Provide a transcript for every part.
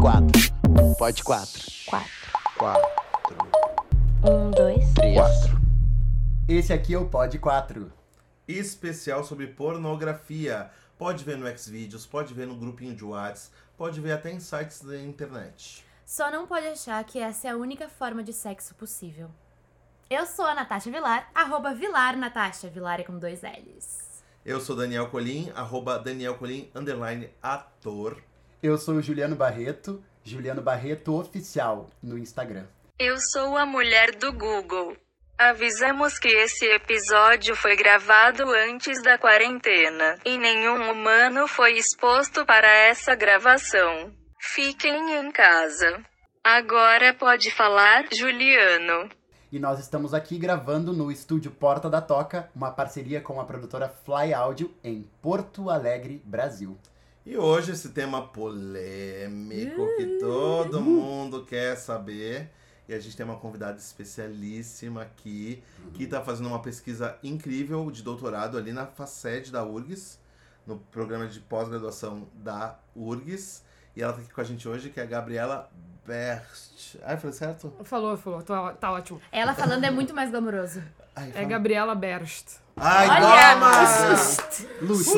quatro. Pode quatro. Quatro. Quatro. Um, dois. Três. Quatro. Esse aqui é o Pod 4. Especial sobre pornografia. Pode ver no Xvideos, pode ver no grupinho de Whats, pode ver até em sites da internet. Só não pode achar que essa é a única forma de sexo possível. Eu sou a Natasha Vilar, arroba Vilar Natasha, Vilar é com dois L's. Eu sou Daniel Colim, arroba Daniel Colim, underline ator. Eu sou o Juliano Barreto, Juliano Barreto Oficial no Instagram. Eu sou a mulher do Google. Avisamos que esse episódio foi gravado antes da quarentena e nenhum humano foi exposto para essa gravação. Fiquem em casa. Agora pode falar, Juliano. E nós estamos aqui gravando no estúdio Porta da Toca, uma parceria com a produtora Fly Audio em Porto Alegre, Brasil. E hoje esse tema polêmico que todo mundo quer saber. E a gente tem uma convidada especialíssima aqui, que está fazendo uma pesquisa incrível de doutorado ali na FACED da URGS, no programa de pós-graduação da URGS. E ela está aqui com a gente hoje, que é a Gabriela Berst. Ai, falei certo? Falou, falou, tá, tá ótimo. Ela falando é muito mais glamouroso. Ai, É. Gabriela Berst. Ai, Olha! Agora foi luxo.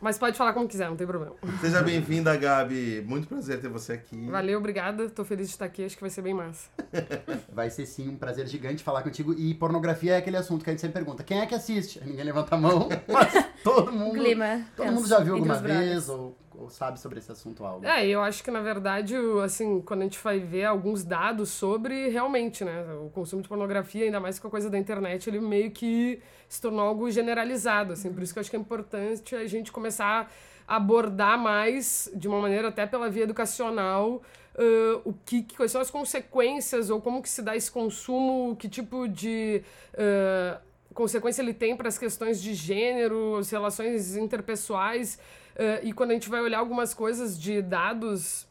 Mas pode falar como quiser, não tem problema. Seja bem-vinda, Gabi. Muito prazer ter você aqui. Valeu, obrigada. Tô feliz de estar aqui, acho que vai ser bem massa. Vai ser sim um prazer gigante falar contigo. E pornografia é aquele assunto que a gente sempre pergunta: quem é que assiste? Aí Ninguém levanta a mão, mas todo mundo. Clima. Todo tenso mundo já viu alguma vez ou, ou sabe sobre esse assunto algo. É, eu acho que na verdade, assim, quando a gente vai ver alguns dados sobre realmente, né, o consumo de pornografia, ainda mais com a coisa da internet, ele meio que se tornou algo generalizado, assim, por isso que eu acho que é importante a gente começar a abordar mais, de uma maneira até pela via educacional, ãh, o que, quais são as consequências ou como que se dá esse consumo, que tipo de ãh, consequência ele tem para as questões de gênero, as relações interpessoais, e quando a gente vai olhar algumas coisas de dados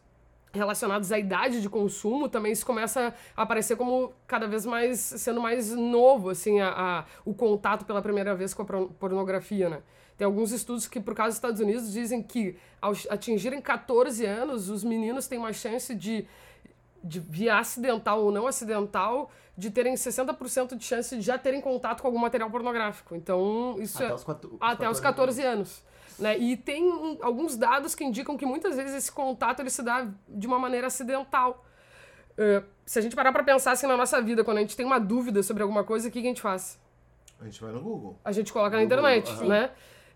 relacionados à idade de consumo, também isso começa a aparecer como cada vez mais sendo mais novo, assim, a, a- o contato pela primeira vez com a por- pornografia, né? Tem alguns estudos que, por causa dos Estados Unidos, dizem que ao atingirem 14 anos, os meninos têm uma chance de, de via acidental ou não acidental, de terem 60% de chance de já terem contato com algum material pornográfico. Então, isso Até é os, quatro, até os 14 anos. Né? E tem um- alguns dados que indicam que muitas vezes esse contato ele se dá de uma maneira acidental. Eh, se a gente parar para pensar assim na nossa vida, quando a gente tem uma dúvida sobre alguma coisa, o que, que a gente faz? A gente vai no Google. A gente coloca na internet, né?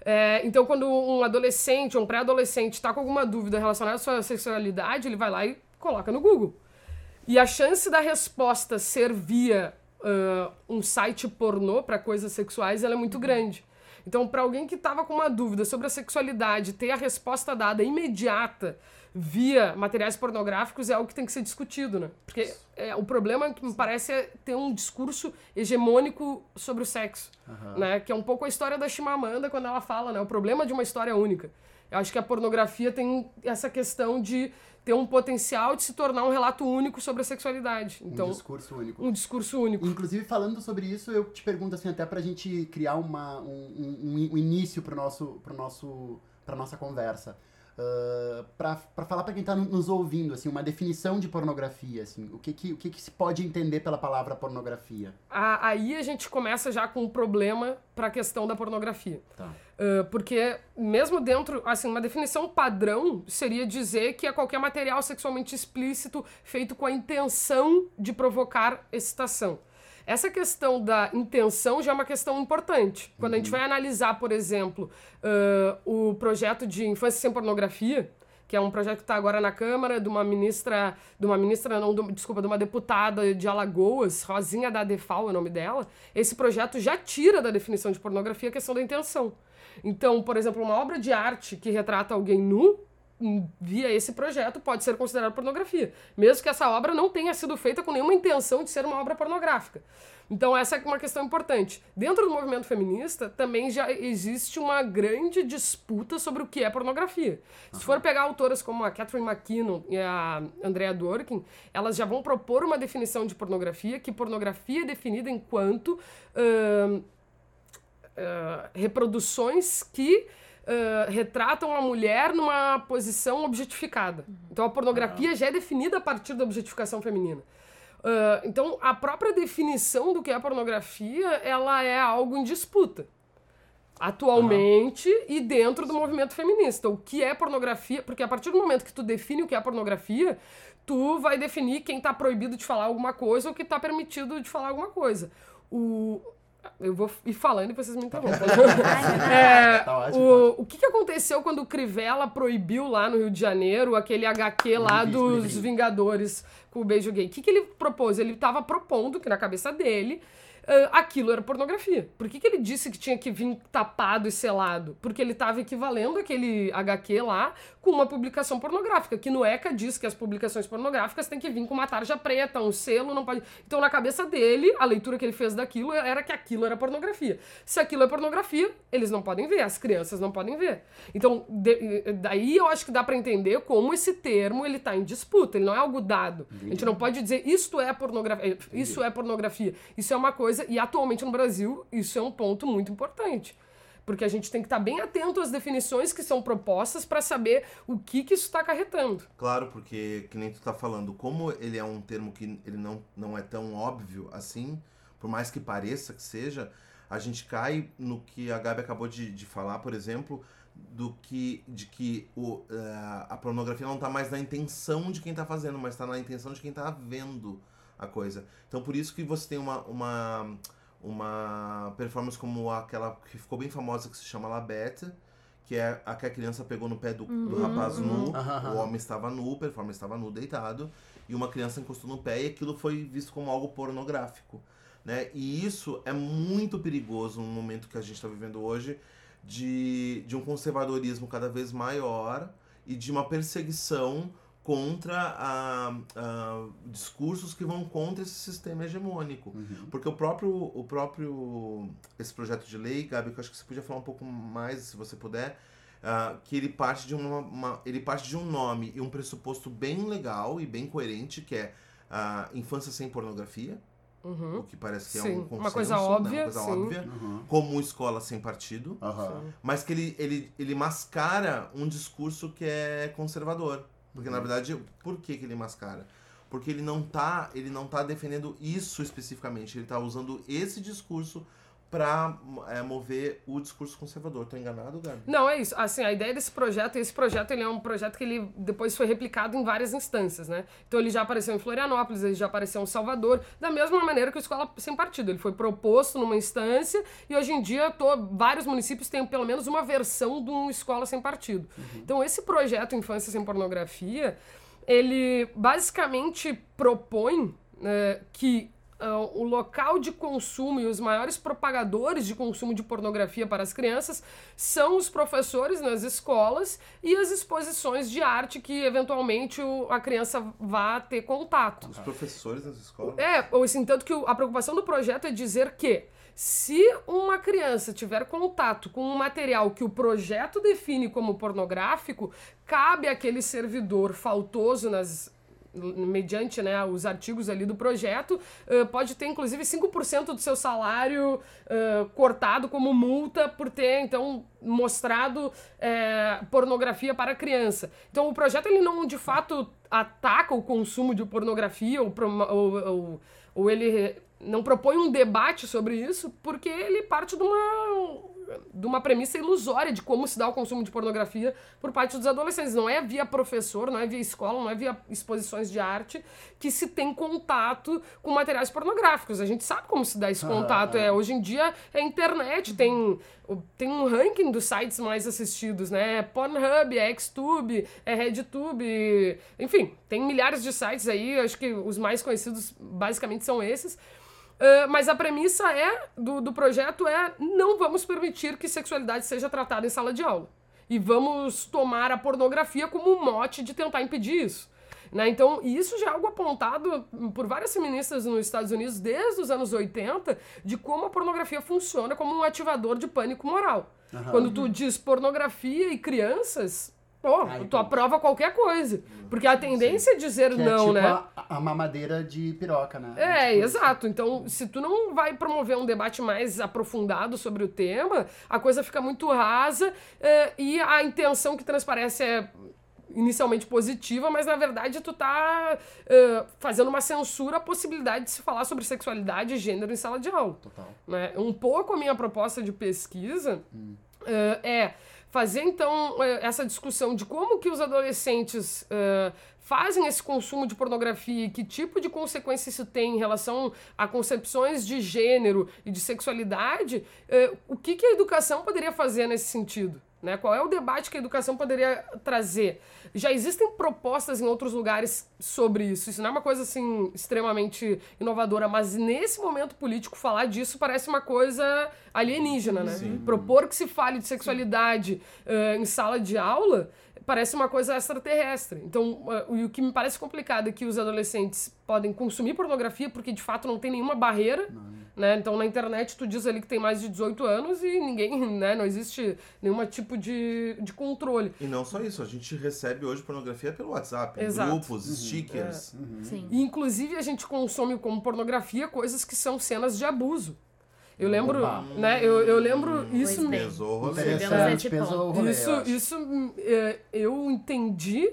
É, então, quando um adolescente ou um pré-adolescente está com alguma dúvida relacionada à sua sexualidade, ele vai lá e coloca no Google. E a chance da resposta ser via ah, um site pornô para coisas sexuais ela é muito grande. Então, para alguém que estava com uma dúvida sobre a sexualidade, ter a resposta dada imediata via materiais pornográficos é algo que tem que ser discutido, né? Porque é, o problema que me parece é ter um discurso hegemônico sobre o sexo, né? Que é um pouco a história da Chimamanda quando ela fala, né? O problema de uma história única. Eu acho que a pornografia tem essa questão de ter um potencial de se tornar um relato único sobre a sexualidade. Um Então, discurso único. um discurso único. Inclusive, falando sobre isso, eu te pergunto assim, até pra gente criar uma, um, um, um início pro nosso, pro nosso, pra nossa conversa. Uh, pra, pra falar pra quem tá nos ouvindo, assim, uma definição de pornografia, assim, o que que, o que que se pode entender pela palavra pornografia? A- aí a gente começa já com um problema para a questão da pornografia. Tá. Ah, porque mesmo dentro, assim, uma definição padrão seria dizer que é qualquer material sexualmente explícito feito com a intenção de provocar excitação. Essa questão da intenção já é uma questão importante. Quando a gente vai analisar, por exemplo, ah, o projeto de infância sem pornografia, que é um projeto que está agora na Câmara, de uma ministra, de uma ministra, não, de- desculpa, de uma deputada de Alagoas, Rosinha da Defal é o nome dela. Esse projeto já tira da definição de pornografia a questão da intenção. Então, por exemplo, uma obra de arte que retrata alguém nu, via esse projeto, pode ser considerada pornografia, mesmo que essa obra não tenha sido feita com nenhuma intenção de ser uma obra pornográfica. Então, essa é uma questão importante. Dentro do movimento feminista, também já existe uma grande disputa sobre o que é pornografia. Se for pegar autoras como a Catherine McKinnon e a Andrea Dworkin, elas já vão propor uma definição de pornografia, que pornografia é definida enquanto ahn, ah, reproduções que retratam a mulher numa posição objetificada. Então a pornografia já é definida a partir da objetificação feminina. Ah, então a própria definição do que é pornografia, ela é algo em disputa. Atualmente e dentro do movimento feminista. O que é pornografia? Porque a partir do momento que tu define o que é pornografia, tu vai definir quem tá proibido de falar alguma coisa ou que tá permitido de falar alguma coisa. O... Eu vou ir falando e vocês me interrompam. É, Tá ótimo, o, o que, que aconteceu quando o Crivella proibiu lá no Rio de Janeiro aquele HQ lá dos. Vingadores com o beijo gay? O que, que ele propôs? Ele tava propondo que na cabeça dele aquilo era pornografia. Por que, que ele disse que tinha que vir tapado e selado? Porque ele estava equivalendo aquele HQ lá com uma publicação pornográfica, que no ECA diz que as publicações pornográficas têm que vir com uma tarja preta, um selo, não pode. Então, na cabeça dele, a leitura que ele fez daquilo era que aquilo era pornografia. Se aquilo é pornografia, eles não podem ver, as crianças não podem ver. Então, de- daí eu acho que dá pra entender como esse termo ele tá em disputa, ele não é algo dado. A gente não pode dizer isto é pornografia, isso é pornografia. Isso é uma coisa e atualmente no Brasil isso é um ponto muito importante. Porque a gente tem que estar bem atento às definições que são propostas para saber o que, que isso está acarretando. Claro, porque, que nem tu tá falando, como ele é um termo que ele não, não é tão óbvio assim, por mais que pareça que seja, a gente cai no que a Gabi acabou de, de falar, por exemplo, do que de que o, eh, a pornografia não tá mais na intenção de quem tá fazendo, mas tá na intenção de quem tá vendo a coisa. Então por isso que você tem uma, uma, uma performance como aquela que ficou bem famosa que se chama Labette, que é a que a criança pegou no pé do, do rapaz nu, Aham. o homem estava nu, o performer estava nu, deitado, e uma criança encostou no pé e aquilo foi visto como algo pornográfico. Né? E isso é muito perigoso no momento que a gente está vivendo hoje, de, de um conservadorismo cada vez maior e de uma perseguição contra a, a discursos que vão contra esse sistema hegemônico. Porque o próprio, o próprio esse projeto de lei, Gabi, que eu acho que você podia falar um pouco mais, se você puder, ah, que ele parte de uma, uma- ele parte de um nome e um pressuposto bem legal e bem coerente, que é a infância sem pornografia, o que parece que é Sim, um uma consenso, coisa né? óbvia, uma coisa sim. óbvia, como escola sem partido, Aham. mas que ele, ele, ele mascara um discurso que é conservador. Porque, Uhum. na verdade, por que, que ele mascara? Porque ele não tá, ele não tá defendendo isso especificamente, ele tá usando esse discurso pra é, mover o discurso conservador. Tô enganado, Gabi? Não, é isso. Assim, a ideia desse projeto, esse projeto ele é um projeto que ele depois foi replicado em várias instâncias, né? Então ele já apareceu em Florianópolis, ele já apareceu em Salvador, da mesma maneira que o Escola Sem Partido. Ele foi proposto numa instância e hoje em dia to- vários municípios têm pelo menos uma versão de um Escola Sem Partido. Então esse projeto Infância Sem Pornografia, ele basicamente propõe né, que ah, o local de consumo e os maiores propagadores de consumo de pornografia para as crianças são os professores nas escolas e as exposições de arte que eventualmente o- a criança vá ter contato. Os professores nas escolas. É, ou assim, tanto que a preocupação do projeto é dizer que se uma criança tiver contato com um material que o projeto define como pornográfico, cabe àquele servidor faltoso nas mediante né, os artigos ali do projeto, eh, pode ter inclusive 5% do seu salário eh, cortado como multa por ter, então, mostrado pornografia para criança. Então, o projeto, ele não, de fato, ataca o consumo de pornografia ou, ou, ou, ou ele não propõe um debate sobre isso, porque ele parte de uma de uma premissa ilusória de como se dá o consumo de pornografia por parte dos adolescentes. Não é via professor, não é via escola, não é via exposições de arte que se tem contato com materiais pornográficos. A gente sabe como se dá esse contato. É, hoje em dia é internet, tem, tem um ranking dos sites mais assistidos, né? É Pornhub, é Xtube, é RedTube, enfim, tem milhares de sites aí, acho que os mais conhecidos basicamente são esses. Uh, mas a premissa é do, do projeto é não vamos permitir que sexualidade seja tratada em sala de aula. E vamos tomar a pornografia como um mote de tentar impedir isso. Né? Então, isso já é algo apontado por várias feministas nos Estados Unidos desde os anos 80, de como a pornografia funciona como um ativador de pânico moral. Quando tu diz pornografia e crianças, pô, Aí, tu pô. aprova qualquer coisa. Porque a tendência é dizer Que é não, tipo né? a, a mamadeira de piroca, né? É, Tipo, exato. Então, se tu não vai promover um debate mais aprofundado sobre o tema, a coisa fica muito rasa é, e a intenção que transparece é inicialmente positiva, mas na verdade tu tá é, fazendo uma censura à possibilidade de se falar sobre sexualidade e gênero em sala de aula. Total. né? Um pouco a minha proposta de pesquisa eh, é fazer então eh, essa discussão de como que os adolescentes eh, fazem esse consumo de pornografia e que tipo de consequência isso tem em relação a concepções de gênero e de sexualidade, eh, o que, que a educação poderia fazer nesse sentido? Né? Qual é o debate que a educação poderia trazer? Já existem propostas em outros lugares sobre isso. Isso não é uma coisa assim extremamente inovadora, mas nesse momento político falar disso parece uma coisa alienígena, né? Propor que se fale de sexualidade eh, em sala de aula parece uma coisa extraterrestre. Então, eh, o o que me parece complicado é que os adolescentes podem consumir pornografia porque de fato não tem nenhuma barreira, né? Então na internet tu diz ali que tem mais de 18 anos e ninguém, né, não existe nenhum tipo de, de controle. E não só isso, a gente recebe hoje pornografia pelo WhatsApp, em Exato. grupos, stickers. Sim. E inclusive a gente consome como pornografia coisas que são cenas de abuso. Eu lembro, Opa. né? Eu, eu lembro isso bem. Pesou o rolê. Esse pesou o rolê, Isso, eu isso hum, é, eu entendi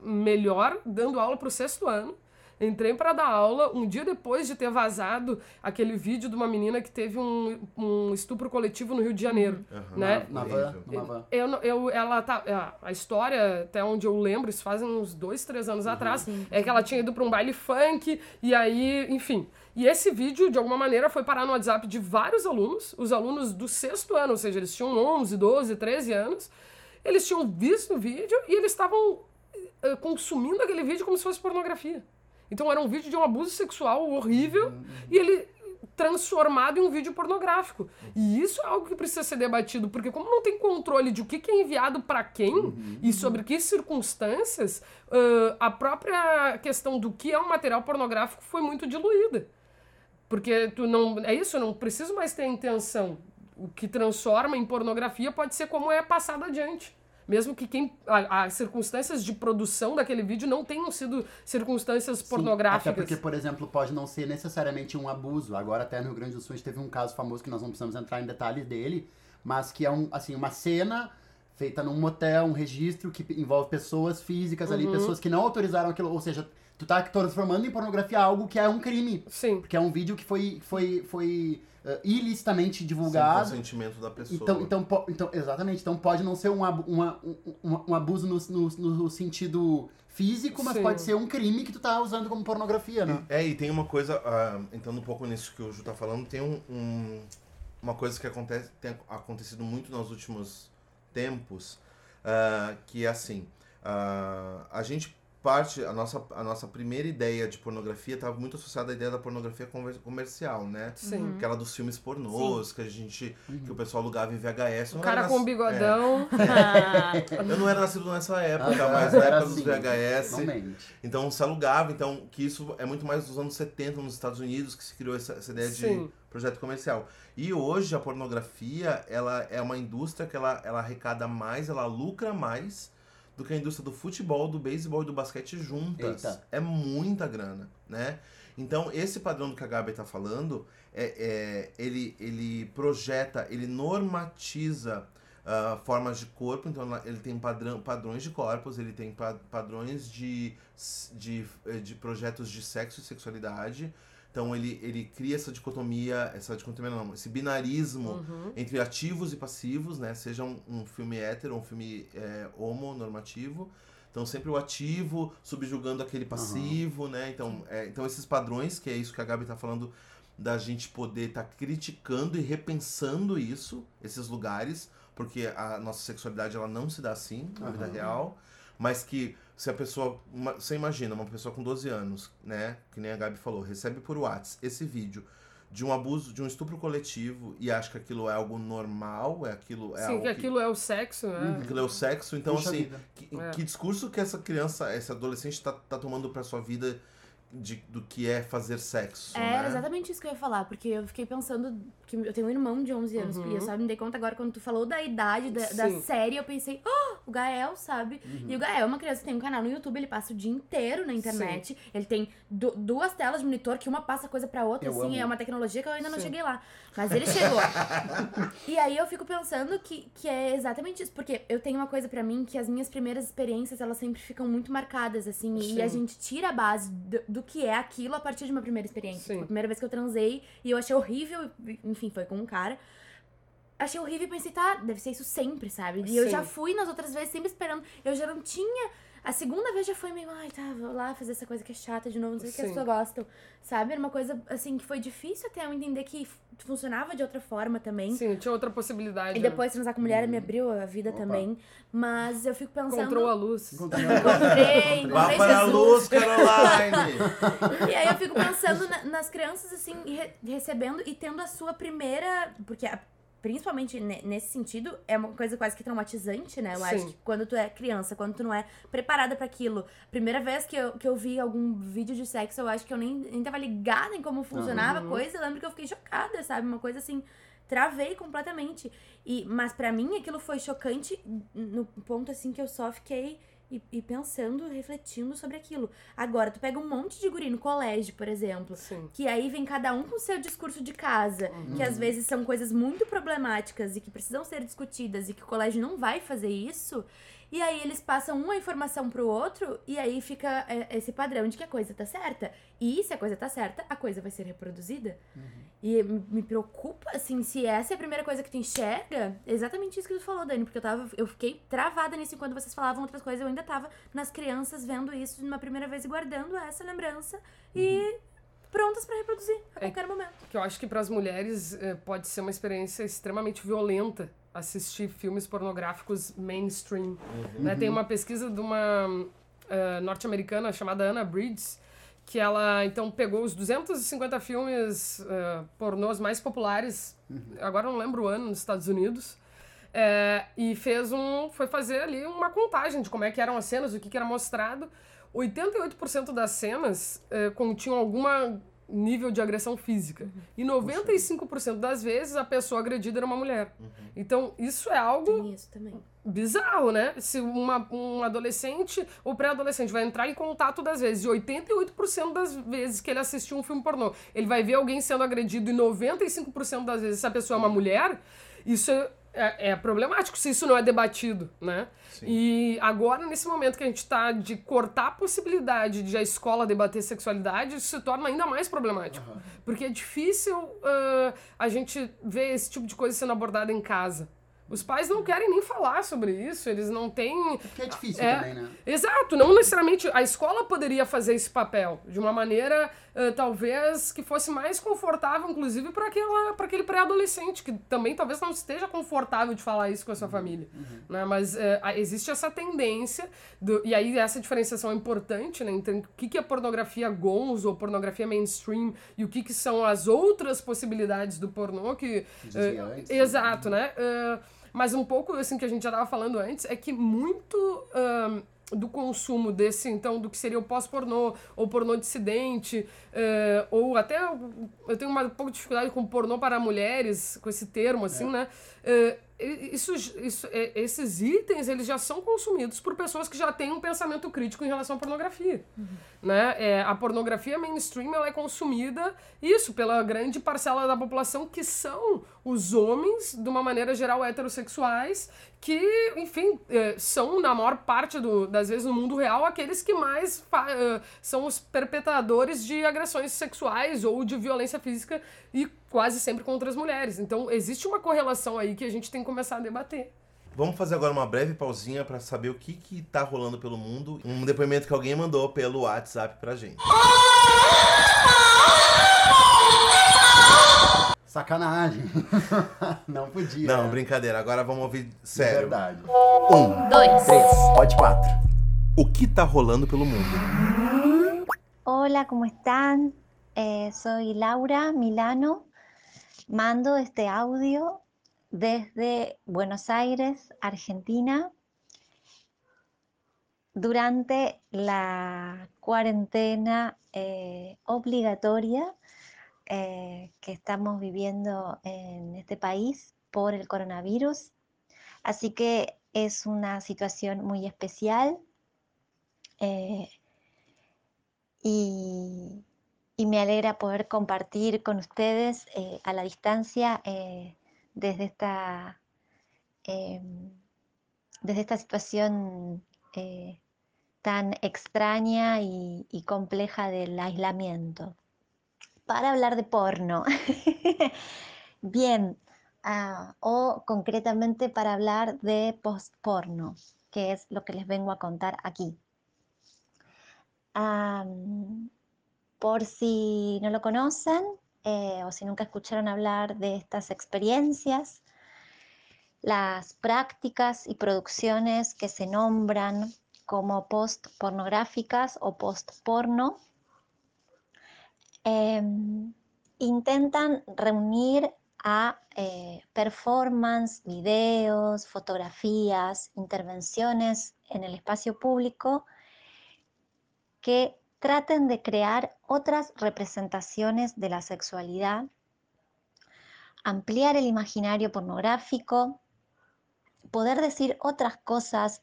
melhor dando aula pro sexto ano. Entrei para dar aula um dia depois de ter vazado aquele vídeo de uma menina que teve um, um estupro coletivo no Rio de Janeiro, Aham. né? Na van, numa van. Eu, não- eu, ela tá, a- a história, até onde eu lembro, isso fazem uns dois, três anos atrás, é que ela tinha ido pra um baile funk, e aí, enfim. E esse vídeo, de alguma maneira, foi parar no WhatsApp de vários alunos, os alunos do sexto ano, ou seja, eles tinham 11, 12, 13 anos, eles tinham visto o vídeo e eles estavam eh, consumindo aquele vídeo como se fosse pornografia. Então era um vídeo de um abuso sexual horrível e ele transformado em um vídeo pornográfico. E isso é algo que precisa ser debatido, porque como não tem controle de o que é enviado para quem e sobre que circunstâncias, ãh, a própria questão do que é um material pornográfico foi muito diluída. Porque tu não. É isso, eu não preciso mais ter a intenção. O que transforma em pornografia pode ser como é passado adiante. Mesmo que quem. As circunstâncias de produção daquele vídeo não tenham sido circunstâncias Sim, pornográficas. Até porque, por exemplo, pode não ser necessariamente um abuso. Agora, até no Rio Grande do Sul, a gente teve um caso famoso que nós não precisamos entrar em detalhes dele, mas que é um, assim, uma cena feita num motel, um registro que envolve pessoas físicas Uhum. ali, pessoas que não autorizaram aquilo. Ou seja, tu tá transformando em pornografia algo que é um crime. Sim. Porque é um vídeo que foi, foi, foi eh, ilicitamente Sem divulgado. consentimento da pessoa. Então, então, po- então, exatamente. Então pode não ser um, uma- um, um- um abuso no, no, no sentido físico, mas Sim. pode ser um crime que tu tá usando como pornografia, né? É, e tem uma coisa, ah, entrando um pouco nisso que o Ju tá falando, tem um, um- uma coisa que acontece, tem acontecido muito nos últimos tempos, ah, que é assim, ah, a gente parte, a nossa, a nossa primeira ideia de pornografia estava muito associada à ideia da pornografia comercial, né? Sim. Aquela dos filmes pornôs, que a gente, que o pessoal alugava em VHS. O cara era com nas- bigodão. É, eu não era nascido nessa época, Ah, mas na época dos assim, VHS. Realmente. Então se alugava, então que isso é muito mais dos anos 70 nos Estados Unidos que se criou essa, essa ideia de Sim. projeto comercial. E hoje a pornografia, ela é uma indústria que ela, ela arrecada mais, ela lucra mais do que a indústria do futebol, do beisebol e do basquete juntas. Eita. É muita grana, né? Então esse padrão do que a Gabi tá falando, é, é- ele, ele projeta, ele normatiza ah, formas de corpo, então ele tem padrão, padrões de corpos, ele tem pa- padrões de, de, eh, de projetos de sexo e sexualidade. Então ele, ele cria essa dicotomia, essa dicotomia não, esse binarismo Uhum. entre ativos e passivos, né? Seja um, um filme hétero ou um filme é, homonormativo. Então sempre o ativo subjugando aquele passivo, né? Então, é, então esses padrões, que é isso que a Gabi tá falando, da gente poder estar criticando e repensando isso, esses lugares, porque a nossa sexualidade ela não se dá assim na vida Aham. real, mas que se a pessoa, uma- você imagina uma pessoa com 12 anos, né, que nem a Gabi falou, recebe por WhatsApp esse vídeo de um abuso, de um estupro coletivo e acha que aquilo é algo normal, é aquilo é Sim, algo que aquilo é o sexo, né? aquilo é o sexo, então Puxa assim, que, É. que discurso que essa criança, esse adolescente tá, tá tomando pra sua vida de, do que é fazer sexo, É, né? era exatamente isso que eu ia falar, porque eu fiquei pensando que eu tenho um irmão de 11 anos, Uhum. e eu só me dei conta agora quando tu falou da idade da, da Sim. série, eu pensei, "Ah, o Gael, sabe? E o Gael é uma criança que tem um canal no YouTube, ele passa o dia inteiro na internet. Ele tem du- duas telas de monitor que uma passa coisa pra outra, Eu assim, amo. é uma tecnologia que eu ainda não Sim. cheguei lá. Mas ele chegou. e aí eu fico pensando que, que é exatamente isso, porque eu tenho uma coisa pra mim que as minhas primeiras experiências, elas sempre ficam muito marcadas, assim, e Sim. a gente tira a base do, do que é aquilo a partir de uma primeira experiência. Sim. Tipo, a primeira vez que eu transei e eu achei horrível, enfim, foi com um cara. Achei horrível e pensei, tá, deve ser isso sempre, sabe? E eu Sim. já fui nas outras vezes sempre esperando. Eu já não tinha. A segunda vez já foi meio, ai, tá, vou lá fazer essa coisa que é chata de novo, não sei o que as pessoas gostam. Sabe? Era uma coisa, assim, que foi difícil até eu entender que funcionava de outra forma também. Sim, tinha outra possibilidade. E depois transar com mulher me abriu a vida Opa. também. Mas eu fico pensando. Encontrou a luz. Encontrei, Vá encontrei para a luz, Caroline! E aí eu fico pensando na- nas crianças, assim, re- recebendo e tendo a sua primeira. Porque a- principalmente ne- nesse sentido, é uma coisa quase que traumatizante, né? Eu acho Sim. que quando tu é criança, quando tu não é preparada pra aquilo. Primeira vez que eu, que eu vi algum vídeo de sexo, eu acho que eu nem, nem tava ligada em como funcionava a coisa. Eu lembro que eu fiquei chocada, sabe? Uma coisa assim. Travei completamente. E, mas pra mim aquilo foi chocante no ponto assim que eu só fiquei e, e pensando, refletindo sobre aquilo. Agora, tu pega um monte de guri no colégio, por exemplo, Sim. que aí vem cada um com seu discurso de casa, que às vezes são coisas muito problemáticas e que precisam ser discutidas e que o colégio não vai fazer isso. E aí eles passam uma informação pro outro e aí fica é, esse padrão de que a coisa tá certa. E se a coisa tá certa, a coisa vai ser reproduzida. E me preocupa, assim, se essa é a primeira coisa que tu enxerga, é exatamente isso que tu falou, Dani, porque eu tava, eu fiquei travada nisso enquanto vocês falavam outras coisas, eu ainda tava nas crianças vendo isso numa primeira vez e guardando essa lembrança e prontas pra reproduzir a É qualquer momento. Que eu acho que para as mulheres eh, pode ser uma experiência extremamente violenta assistir filmes pornográficos mainstream. né? Tem uma pesquisa de uma eh, norte-americana chamada Anna Bridges, que ela então pegou os 250 filmes eh, pornôs mais populares, agora eu não lembro o ano, nos Estados Unidos, é, e fez um. Foi fazer ali uma contagem de como é que eram as cenas, o que, que era mostrado. 88% das cenas é, continham alguma nível de agressão física. E 95% das vezes a pessoa agredida era uma mulher. Então, isso é algo Tem isso também. bizarro, né? Se uma, um adolescente ou pré-adolescente vai entrar em contato das vezes, e 88% das vezes que ele assistiu um filme pornô, ele vai ver alguém sendo agredido, e 95% das vezes essa pessoa é uma mulher, isso é, é- é problemático se isso não é debatido, né? E agora, nesse momento que a gente tá de cortar a possibilidade de a escola debater sexualidade, isso se torna ainda mais problemático. Porque é difícil ah, a gente ver esse tipo de coisa sendo abordada em casa. Os pais não querem nem falar sobre isso, eles não têm. Porque é difícil É. também, né? Exato, não necessariamente a escola poderia fazer esse papel de uma maneira eh, talvez que fosse mais confortável, inclusive para aquele pré-adolescente que também talvez não esteja confortável de falar isso com a sua família, né? Mas a- existe essa tendência do, e aí essa diferenciação é importante, né? Entre o que que é pornografia gonzo ou pornografia mainstream e o que que são as outras possibilidades do pornô que eh, exato, né? Mas um pouco assim que a gente já estava falando antes é que muito do consumo desse, então, do que seria o pós-pornô, ou pornô dissidente, eh, ou até eu tenho uma um pouco de dificuldade com pornô para mulheres, com esse termo, assim, né? Eh, isso, isso, eh, esses itens, eles já são consumidos por pessoas que já têm um pensamento crítico em relação à pornografia, né? É, a pornografia mainstream, ela é consumida, isso, pela grande parcela da população que são os homens, de uma maneira geral, heterossexuais, que, enfim, eh, são, na maior parte do- das vezes no mundo real, aqueles que mais eh, são os perpetradores de agressões sexuais ou de violência física e quase sempre contra as mulheres. Então, existe uma correlação aí que a gente tem que começar a debater. Vamos fazer agora uma breve pausinha pra saber o que que tá rolando pelo mundo. Um depoimento que alguém mandou pelo WhatsApp pra gente. Sacanagem. não podia. Não, brincadeira. Agora vamos ouvir De sério. verdade. Um, Dois. três. Pode quatro. O que tá rolando pelo mundo? Hola, ¿cómo están? Eh, soy Laura Milano. Mando este audio desde Buenos Aires, Argentina, durante la cuarentena eh, obligatoria eh, que estamos viviendo en este país por el coronavirus. Así que es una situación muy especial eh, y, y me alegra poder compartir con ustedes eh, a la distancia eh, desde, esta, em, desde esta situación eh, tan extraña y, compleja del aislamiento. Para hablar de porno. Bien, ah, o concretamente para hablar de postporno, que es lo que les vengo a contar aquí. Am, por si no lo conocen eh, o si nunca escucharon hablar de estas experiencias, las prácticas y producciones que se nombran como post-pornográficas o post-porno em, intentan reunir a eh, performance, videos, fotografías, intervenciones en el espacio público que traten de crear otras representaciones de la sexualidad, ampliar el imaginario pornográfico, poder decir otras cosas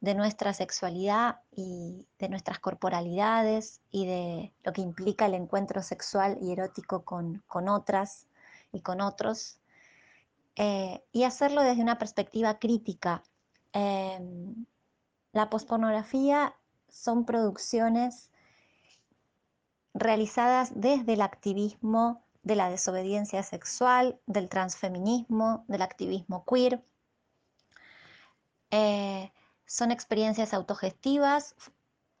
de nuestra sexualidad y de nuestras corporalidades y de lo que implica el encuentro sexual y erótico con, con otras y con otros, eh, y hacerlo desde una perspectiva crítica. Eh, la pospornografía son producciones realizadas desde el activismo de la desobediencia sexual, del transfeminismo, del activismo queer. Eh, son experiencias autogestivas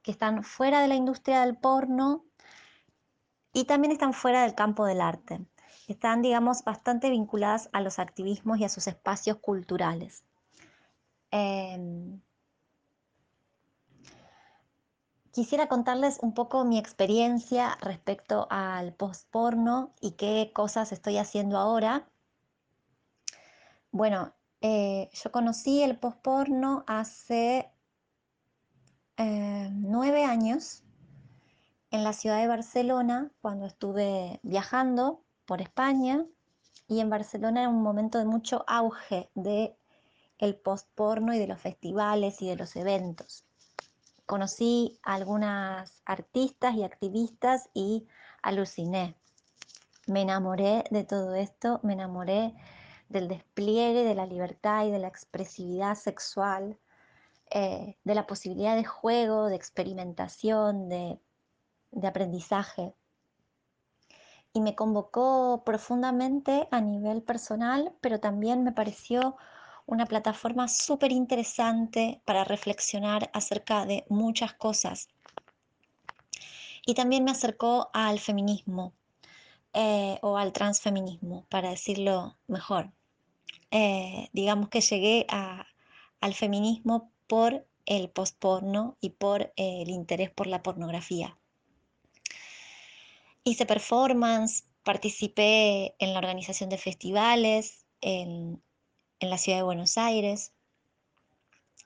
que están fuera de la industria del porno y también están fuera del campo del arte. Están, digamos, bastante vinculadas a los activismos y a sus espacios culturales. Eh, quisiera contarles un poco mi experiencia respecto al postporno y qué cosas estoy haciendo ahora. Bueno, eh, yo conocí el postporno hace eh, nueve años en la ciudad de Barcelona, cuando estuve viajando por España, y en Barcelona era un momento de mucho auge de el postporno y de los festivales y de los eventos. Conocí a algunas artistas y activistas y aluciné. Me enamoré de todo esto, me enamoré del despliegue de la libertad y de la expresividad sexual, eh, de la posibilidad de juego, de experimentación, de, de aprendizaje. Y me convocó profundamente a nivel personal, pero también me pareció una plataforma súper interesante para reflexionar acerca de muchas cosas. Y también me acercó al feminismo eh, o al transfeminismo, para decirlo mejor. Eh, digamos que llegué al feminismo por el postporno y por eh, el interés por la pornografía. Hice performance, participé en la organización de festivales en, en la ciudad de Buenos Aires.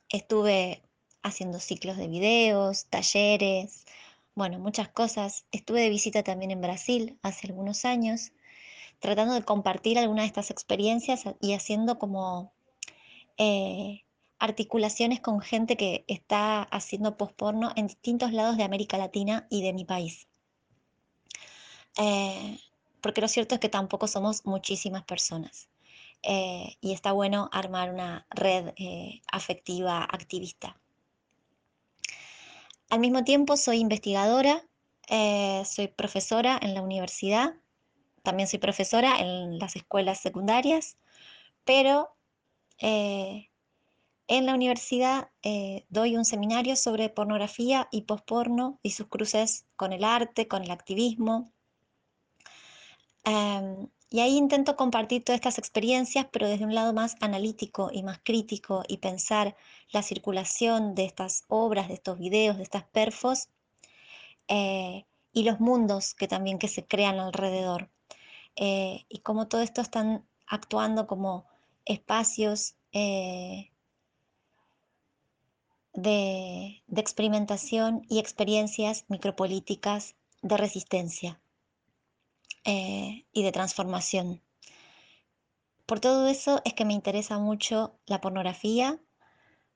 Estuve haciendo ciclos de videos, talleres, bueno, muchas cosas. Estuve de visita también en Brasil hace algunos años tratando de compartir algunas de estas experiencias y haciendo como eh, articulaciones con gente que está haciendo postporno en distintos lados de América Latina y de mi país. Eh, porque lo cierto es que tampoco somos muchísimas personas eh, y está bueno armar una red afectiva activista. Al mismo tiempo soy investigadora, soy profesora en la universidad también soy profesora en las escuelas secundarias, pero eh, en la universidad eh, doy un seminario sobre pornografía y posporno y sus cruces con el arte, con el activismo. Em, y ahí intento compartir todas estas experiencias, pero desde un lado más analítico y más crítico y pensar la circulación de estas obras, de estos videos, de estas perfos eh, y los mundos que también que se crean alrededor. Eh, y cómo todo esto están actuando como espacios eh, de, experimentación y experiencias micropolíticas de resistencia eh, y de transformación. por todo eso es que me interesa mucho la pornografía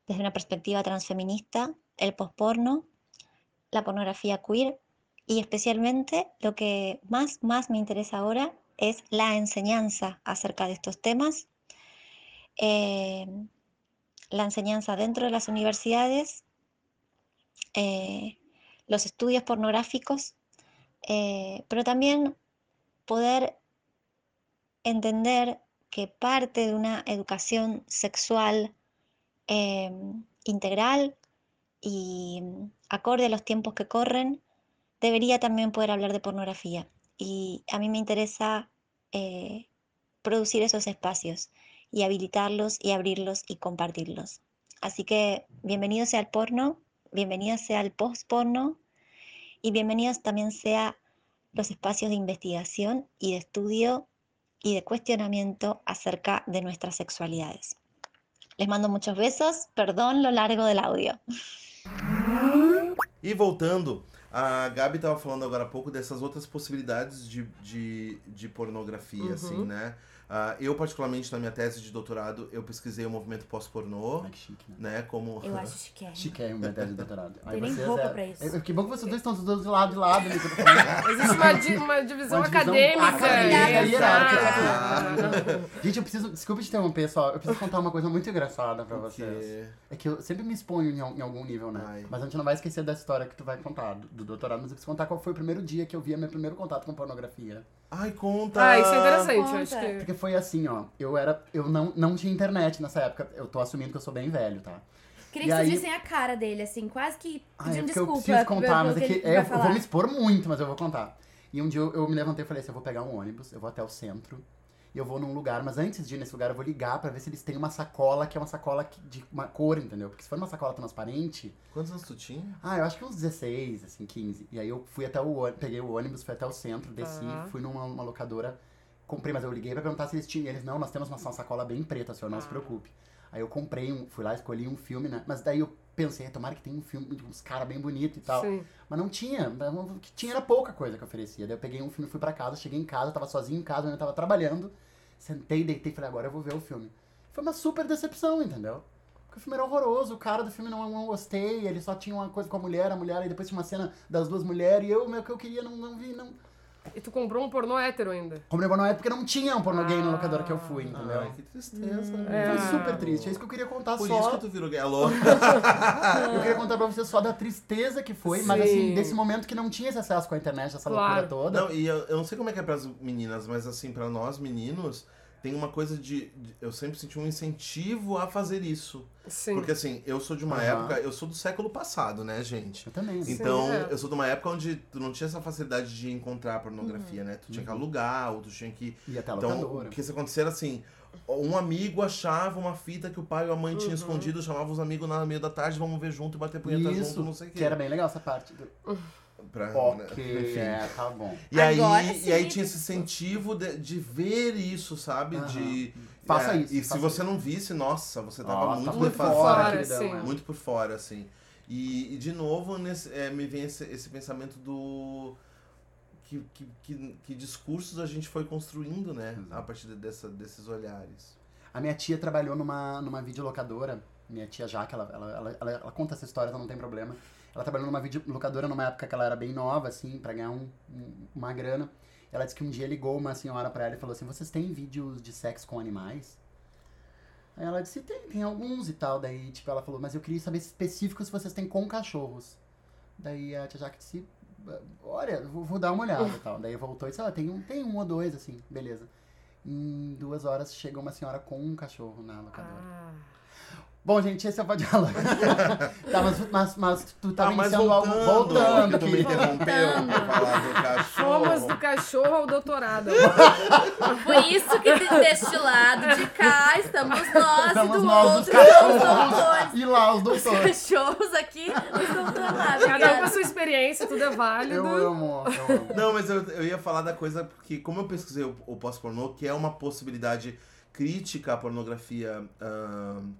desde una perspectiva transfeminista, el posporno, la pornografía queer y especialmente lo que más, más me interesa ahora es la enseñanza acerca de estos temas, eh, la enseñanza dentro de las universidades, eh, los estudios pornográficos, pero también poder entender que parte de una educación sexual em, integral y mm, acorde a los tiempos que corren, debería también poder hablar de pornografía. Y a mí me interesa eh, producir esos espacios y habilitarlos y abrirlos y compartirlos. Así que bienvenido sea el porno, bienvenido sea el post-porno y bienvenidos también sea los espacios de investigación y de estudio y de cuestionamiento acerca de nuestras sexualidades. Les mando muchos besos, perdón lo largo del audio. E voltando, a Gabi estava falando agora há pouco dessas outras possibilidades de, de, de pornografia, Uhum. assim, né? Ah, eu, particularmente, na minha tese de doutorado, eu pesquisei o movimento pós-pornô, Ai, que chique, né? né? Como... Eu acho chique. Chique é uma tese de doutorado. Tem nem roupa é- pra isso. é- que bom que vocês dois estão dos dois lados de lado. Né, tô falando. Existe uma, di- uma divisão Uma divisão acadêmica. acadêmica, exato. Gente, eu preciso. Desculpa te interromper só. Eu preciso contar uma coisa muito engraçada pra vocês. É que eu sempre me exponho em, em algum nível, né? Ai. Mas a gente não vai esquecer da história que tu vai contar do, do doutorado, mas eu preciso contar qual foi o primeiro dia que eu vi meu primeiro contato com pornografia. Ai, conta! Ah, isso é interessante. Conta. Eu acho que... Porque foi assim, ó. Eu era. Eu não, não tinha internet nessa época. Eu tô assumindo que eu sou bem velho, tá? Queria E que aí- vocês vissem a cara dele, assim, quase que é pedindo porque eu desculpa. preciso contar, mas é que é, eu vou me expor muito, mas eu vou contar. E um dia eu, eu me levantei e falei assim: eu vou pegar um ônibus, eu vou até o centro, e eu vou num lugar, mas antes de ir nesse lugar, eu vou ligar pra ver se eles têm uma sacola que é uma sacola de uma cor, entendeu? Porque se for uma sacola transparente, Quantos anos tu tinha? ah, eu acho que uns 16, assim, 15. E aí eu fui até o ônibus, peguei o ônibus, fui até o centro, desci, Tá. fui numa uma locadora, comprei, mas eu liguei pra perguntar se eles tinham. Eles, não, nós temos uma sacola bem preta, senhor, não se Ah. preocupe. Aí eu comprei, um, fui lá, escolhi um filme, né? Mas daí eu pensei, tomara que tenha um filme de uns caras bem bonitos e tal. Sim. Mas não tinha, o que tinha era pouca coisa que oferecia. Daí eu peguei um filme, fui pra casa, cheguei em casa, tava sozinho em casa, eu tava trabalhando. Sentei, deitei e falei, agora eu vou ver o filme. Foi uma super decepção, entendeu? Porque o filme era horroroso, o cara do filme não, não gostei, ele só tinha uma coisa com a mulher, a mulher, e depois tinha uma cena das duas mulheres, e eu, meu, que eu queria, não, não vi, não. E tu comprou um pornô hétero ainda. Comprei pornô porque não tinha um pornô gay na Ah. locadora que eu fui, entendeu? Ai, que tristeza. É. Foi super triste, é isso que eu queria contar Por só. isso que tu virou gay. Alô? Eu queria contar pra você só da tristeza que foi, mas Sim. assim, desse momento que não tinha esse acesso com a internet, essa Claro. loucura toda. Não, e eu, eu não sei como é que é pras meninas, mas assim, pra nós meninos, tem uma coisa de, de- Eu sempre senti um incentivo a fazer isso. Sim. Porque assim, eu sou de uma Aham. época, eu sou do século passado, né, gente? Eu também. Então, é. eu sou de uma época onde tu não tinha essa facilidade de encontrar pornografia, né? Tu tinha que alugar, ou tu tinha que. E até a Então, locadora. o que isso acontecer era assim. Um amigo achava uma fita que o pai ou a mãe tinha Uhum. escondido, chamava os amigos na meia da tarde, vamos ver junto e bater punheta Isso, junto, não sei o quê. que era bem legal essa parte. Do... Pra, Ok, enfim. é, tá bom. E aí, Agora e aí sim, tinha esse tipo- incentivo de, de ver isso, sabe? Aham. De. Faça é, isso, E se faça você não visse, nossa, você tava Nossa, muito tá por defasado. fora, sim. é. Muito por fora, assim. E, e, de novo, nesse, é, me vem esse, esse pensamento do. Que, que, que, que discursos a gente foi construindo, né? Exato. A partir dessa, desses olhares. A minha tia trabalhou numa, numa videolocadora. Minha tia Jaque, ela, ela, ela, ela, ela conta essa história, então não tem problema. Ela trabalhou numa videolocadora numa época que ela era bem nova, assim, pra ganhar um, um- uma grana. Ela disse que um dia ligou uma senhora pra ela e falou assim: Vocês têm vídeos de sexo com animais? Aí ela disse: Tem, tem alguns e tal. Daí, tipo, ela falou: Mas eu queria saber específicos se vocês têm com cachorros. Daí a tia Jaque disse: Olha, vou, vou dar uma olhada e tal. Daí voltou e disse: Ah, tem um, tem um ou dois, assim, beleza. Em duas horas chega uma senhora com um cachorro na locadora. Ah. Bom, gente, esse é o Falar. tá, mas, mas, mas tu tava Ah, iniciando algo. Voltando, que tu me interrompeu pra falar do cachorro. Fomos do cachorro ao doutorado. Por isso que de- deste lado de cá estamos nós Estamos e do nós, os outro cachorros. os doutores. E lá, os Os doutores. cachorros aqui, os doutores lá. Cada um com a sua experiência, tudo é válido. Eu amo, eu amo. Não, mas eu, eu ia falar da coisa porque, como eu pesquisei o, o pós-pornô, que é uma possibilidade crítica à pornografia ahn,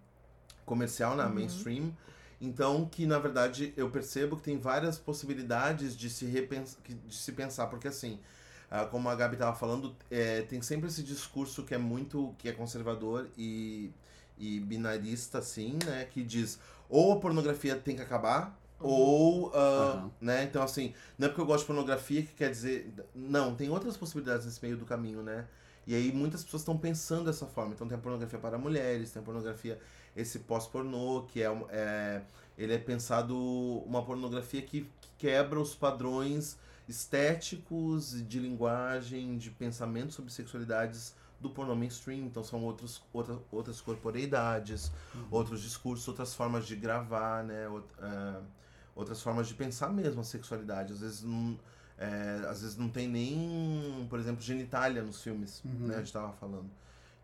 comercial, na mainstream, então que, na verdade, eu percebo que tem várias possibilidades de se, repens de se pensar, porque assim, ah, como a Gabi tava falando, é, tem sempre esse discurso que é muito, que é conservador e, e binarista, assim, né? Que diz, ou a pornografia tem que acabar, ou, ah, Aham. né? Então, assim, não é porque eu gosto de pornografia que quer dizer... Não, tem outras possibilidades nesse meio do caminho, né? E aí muitas pessoas estão pensando dessa forma. Então tem a pornografia para mulheres, tem a pornografia, esse pós-pornô, que é, é... Ele é pensado uma pornografia que, que quebra os padrões estéticos, de linguagem, de pensamento sobre sexualidades do pornô mainstream. Então são outros, outra, outras corporeidades, outros discursos, outras formas de gravar, né? Out- é, outras formas de pensar mesmo a sexualidade. Às vezes é, às vezes não tem nem, por exemplo, genitália nos filmes, Uhum. né? A gente tava falando.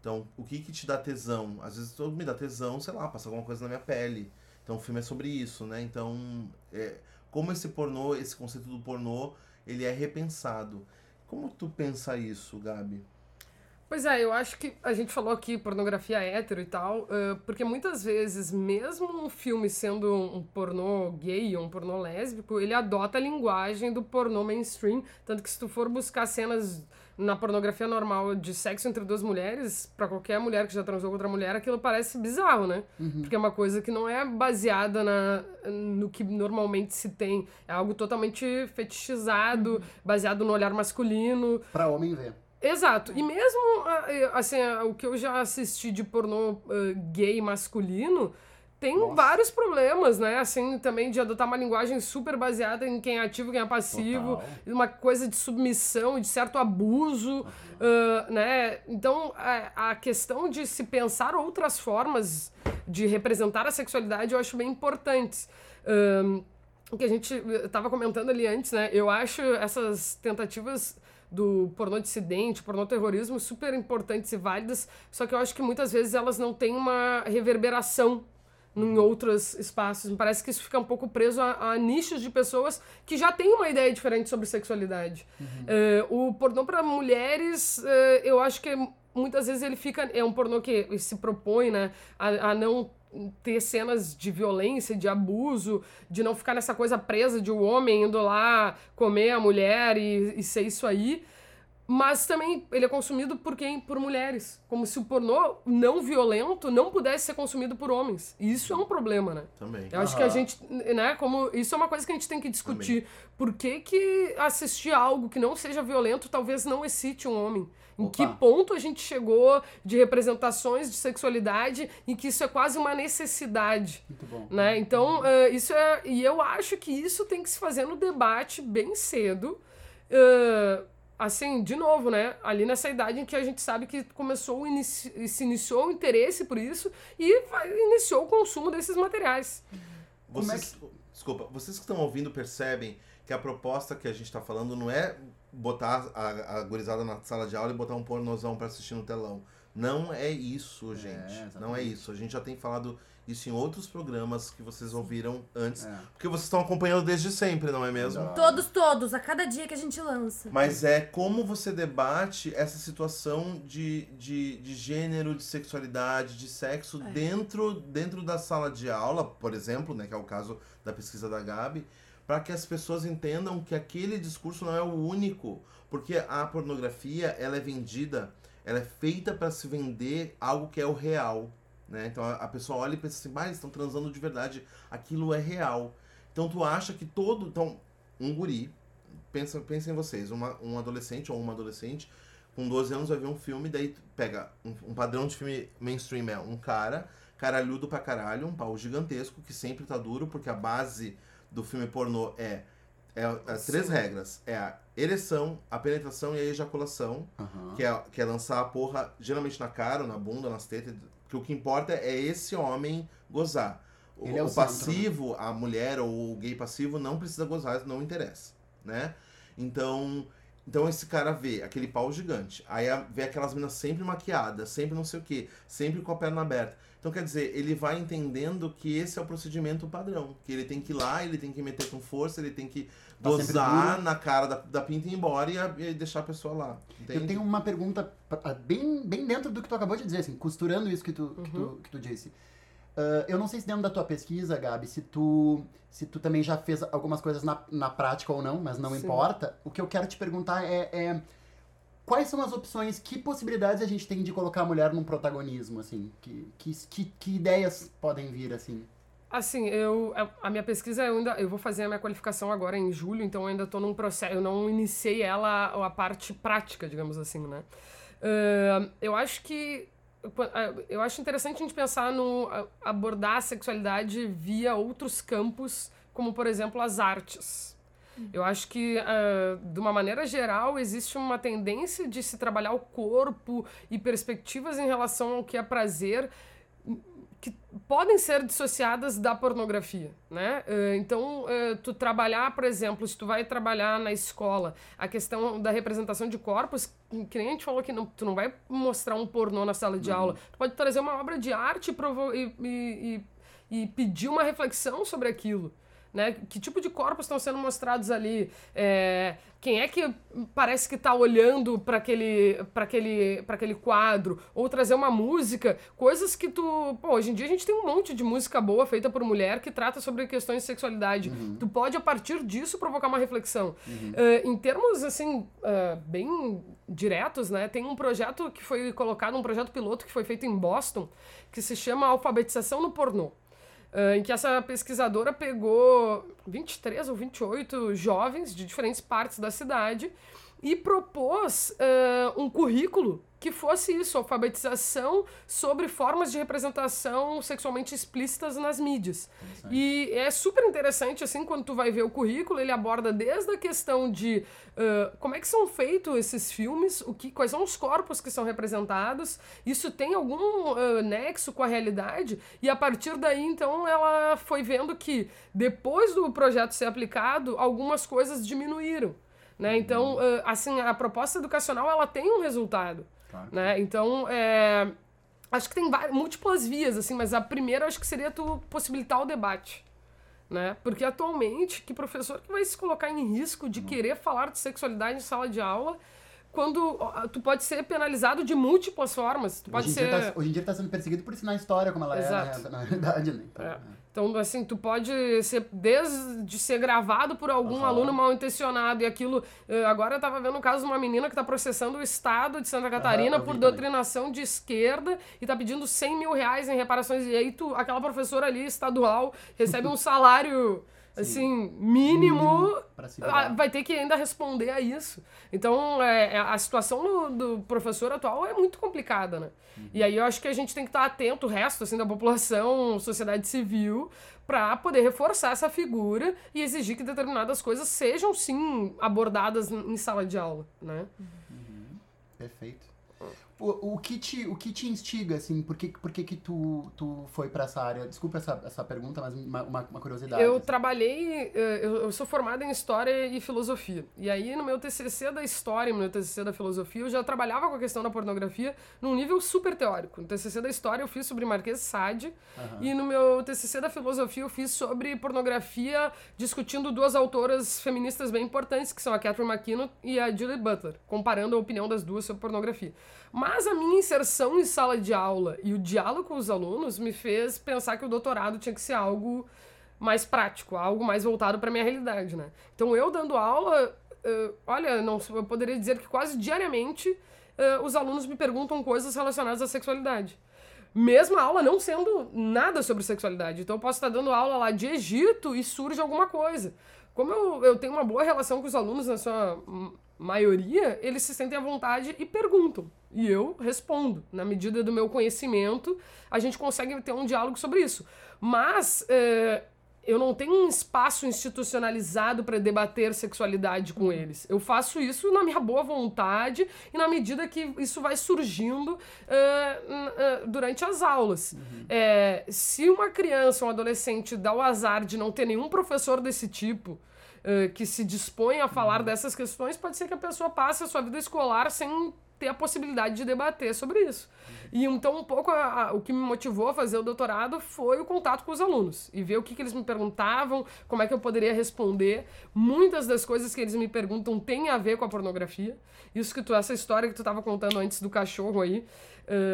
Então, o que que te dá tesão? Às vezes todo me dá tesão, sei lá, passa alguma coisa na minha pele. Então, o filme é sobre isso, né? Então, é, como esse pornô, esse conceito do pornô, ele é repensado. Como tu pensa isso, Gabi? Pois é, eu acho que a gente falou aqui pornografia hétero e tal, eh, porque muitas vezes, mesmo um filme sendo um pornô gay ou um pornô lésbico, ele adota a linguagem do pornô mainstream. Tanto que se tu for buscar cenas na pornografia normal de sexo entre duas mulheres, pra qualquer mulher que já transou com outra mulher, aquilo parece bizarro, né? Porque é uma coisa que não é baseada na, no que normalmente se tem. É algo totalmente fetichizado, baseado no olhar masculino. Pra homem ver. Exato. E mesmo, ah, eh, assim, ah, o que eu já assisti de pornô ah, gay masculino tem Nossa. vários problemas, né? Assim, também de adotar uma linguagem super baseada em quem é ativo e quem é passivo, Total. uma coisa de submissão, de certo abuso, ah, né? Então, a, a questão de se pensar outras formas de representar a sexualidade eu acho bem importantes. Ahn, o que a gente estava comentando ali antes, né? Eu acho essas tentativas do pornô dissidente, pornô terrorismo super importantes e válidas, só que eu acho que muitas vezes elas não têm uma reverberação em outros espaços. Me parece que isso fica um pouco preso a, a nichos de pessoas que já têm uma ideia diferente sobre sexualidade. Eh, o pornô para mulheres, eh, eu acho que muitas vezes ele fica. É um pornô que se propõe né, a, a não ter cenas de violência, de abuso, de não ficar nessa coisa presa de o homem indo lá comer a mulher e, e ser isso aí. Mas também ele é consumido por quem? Por mulheres. Como se o pornô não violento não pudesse ser consumido por homens. E isso é um problema, né? Também. Eu acho que a Aham. gente, né, como isso é uma coisa que a gente tem que discutir. Por que, que assistir algo que não seja violento talvez não excite um homem? Em Opa. que ponto a gente chegou de representações de sexualidade em que isso é quase uma necessidade? Muito bom. né? Então, eh, isso é. E eu acho que isso tem que se fazer no debate bem cedo. eh, assim, de novo, né? Ali nessa idade em que a gente sabe que começou o inici se iniciou o interesse por isso e iniciou o consumo desses materiais. Como é Vocês, Desculpa, vocês que estão ouvindo percebem que a proposta que a gente está falando não é botar a, a gurizada na sala de aula e botar um pornozão para assistir no telão. Não é isso, gente. não é isso. A gente já tem falado isso em outros programas que vocês ouviram antes. É. Porque vocês estão acompanhando desde sempre, não é mesmo? Exato. Todos, todos, a cada dia que a gente lança. Mas é como você debate essa situação de, de, de gênero, de sexualidade, de sexo É. dentro, dentro da sala de aula, por exemplo, né, que é o caso da pesquisa da Gabi, para que as pessoas entendam que aquele discurso não é o único, porque a pornografia ela é vendida, ela é feita para se vender algo que é o real, né? Então a, pessoa olha e pensa assim, mas estão transando de verdade, aquilo é real. Então tu acha que todo, então um guri pensa, pensa em vocês, uma, um adolescente ou uma adolescente com 12 anos vai ver um filme, daí pega um, um padrão de filme mainstream é um cara, caralhudo pra caralho, um pau gigantesco, que sempre tá duro, porque a base do filme pornô é, é, é três regras. É a ereção, a penetração e a ejaculação, Aham. que é, que é lançar a porra geralmente na cara, na bunda, nas tetas, que o que importa é esse homem gozar. O, é o o centro, passivo, a mulher ou o gay passivo não precisa gozar, não interessa, né? Então, então esse cara vê aquele pau gigante, aí vê aquelas meninas sempre maquiadas, sempre não sei o que, sempre com a perna aberta. Então quer dizer, ele vai entendendo que esse é o procedimento padrão, que ele tem que ir lá, ele tem que meter com força, ele tem que Tá dosar na cara da, da pinta e ir embora e, a- e deixar a pessoa lá. Entende? Eu tenho uma pergunta pra- bem, bem dentro do que tu acabou de dizer, assim, costurando isso que tu, que tu, que tu disse. Ah, eu não sei se dentro da tua pesquisa, Gabi, se tu, se tu também já fez algumas coisas na, na prática ou não, mas não Sim. importa. O que eu quero te perguntar é, é quais são as opções, que possibilidades a gente tem de colocar a mulher num protagonismo, assim? Que, que, que, ideias podem vir, assim? Assim, eu a- minha pesquisa eu ainda eu vou fazer a minha qualificação agora em julho, então eu ainda estou num processo, eu não iniciei ela a parte prática, digamos assim, né? Ah, eu acho que ah, eu acho interessante a gente pensar no abordar a sexualidade via outros campos, como por exemplo as artes. Eu acho que, ah, de uma maneira geral, existe uma tendência de se trabalhar o corpo e perspectivas em relação ao que é prazer que podem ser dissociadas da pornografia, né? Eh, Então, eh, tu trabalhar, por exemplo, se tu vai trabalhar na escola, a questão da representação de corpos, que nem a gente falou que não, tu não vai mostrar um pornô na sala de aula, tu pode trazer uma obra de arte e, e, e- e pedir uma reflexão sobre aquilo. Né? Que tipo de corpos estão sendo mostrados ali? É, quem é que parece que está olhando para aquele, pra aquele, pra aquele quadro? Ou trazer uma música, coisas que tu. Pô, hoje em dia a gente tem um monte de música boa feita por mulher que trata sobre questões de sexualidade. Tu pode, a partir disso, provocar uma reflexão. Eh, em termos, assim, ah, bem diretos, né? Tem um projeto que foi colocado, um projeto piloto que foi feito em Boston, que se chama Alfabetização no Pornô. Ah, em que essa pesquisadora pegou 23 ou 28 jovens de diferentes partes da cidade e propôs ah, um currículo que fosse isso, alfabetização sobre formas de representação sexualmente explícitas nas mídias. E é super interessante, assim, quando tu vai ver o currículo, ele aborda desde a questão de ah, como é que são feitos esses filmes, o que, quais são os corpos que são representados, isso tem algum ah, nexo com a realidade, e a partir daí, então, ela foi vendo que depois do projeto ser aplicado, algumas coisas diminuíram. Né? Então, ah, assim, a proposta educacional, ela tem um resultado Claro. né? Então, é, acho que tem várias, múltiplas vias, assim, mas a primeira acho que seria tu possibilitar o debate, né? Porque atualmente, que professor que vai se colocar em risco de querer falar de sexualidade em sala de aula quando tu pode ser penalizado de múltiplas formas. Tu pode hoje, em ser... dia tá, hoje em dia tá sendo perseguido por ensinar história como ela Exato. é na, na realidade, né? Então, É. Então, assim, tu pode ser desde ser gravado por algum Aham. aluno mal intencionado e aquilo. eh, Agora eu tava vendo o caso de uma menina que tá processando o Estado de Santa Catarina vi por também. doutrinação de esquerda e tá pedindo 100 mil reais em reparações. E aí tu, aquela professora ali, estadual, recebe um salário. Assim, mínimo, pra se ah, vai ter que ainda responder a isso. Então, é, é, a situação do, do professor atual é muito complicada, né? E aí eu acho que a gente tem que estar atento, o resto assim, da população, sociedade civil, para poder reforçar essa figura e exigir que determinadas coisas sejam, sim, abordadas em em sala de aula, né? Perfeito. O, o, que te, o que te instiga, assim, por que, por que, que tu, tu foi pra essa área? Desculpa essa, essa pergunta, mas uma, uma, uma curiosidade. Eu assim. trabalhei, eh, eu, eu sou formada em História e Filosofia. E aí, no meu TCC da História no meu TCC da Filosofia, eu já trabalhava com a questão da pornografia num nível super teórico. No TCC da História, eu fiz sobre Marquês de Sade. Aham. E no meu TCC da Filosofia, eu fiz sobre pornografia, discutindo duas autoras feministas bem importantes, que são a Catherine McKinnon e a Julie Butler, comparando a opinião das duas sobre pornografia. Mas a minha inserção em sala de aula e o diálogo com os alunos me fez pensar que o doutorado tinha que ser algo mais prático, algo mais voltado para minha realidade, né? Então eu dando aula, eh, olha, não, eu poderia dizer que quase diariamente eh, os alunos me perguntam coisas relacionadas à sexualidade. Mesmo a aula não sendo nada sobre sexualidade. Então eu posso estar dando aula lá de Egito e surge alguma coisa. Como eu, eu tenho uma boa relação com os alunos, na sua maioria, eles se sentem à vontade e perguntam. E eu respondo. Na medida do meu conhecimento, a gente consegue ter um diálogo sobre isso. Mas eh, eu não tenho um espaço institucionalizado para debater sexualidade com eles. Eu faço isso na minha boa vontade e na medida que isso vai surgindo eh, eh, durante as aulas. Eh, se uma criança, um adolescente dá o azar de não ter nenhum professor desse tipo, eh, que se dispõe a falar dessas questões, pode ser que a pessoa passe a sua vida escolar sem ter a possibilidade de debater sobre isso. E então, um pouco a- a- o que me motivou a fazer o doutorado foi o contato com os alunos e ver o que, que eles me perguntavam, como é que eu poderia responder. Muitas das coisas que eles me perguntam têm a ver com a pornografia. Isso que tu, essa história que tu estava contando antes do cachorro aí.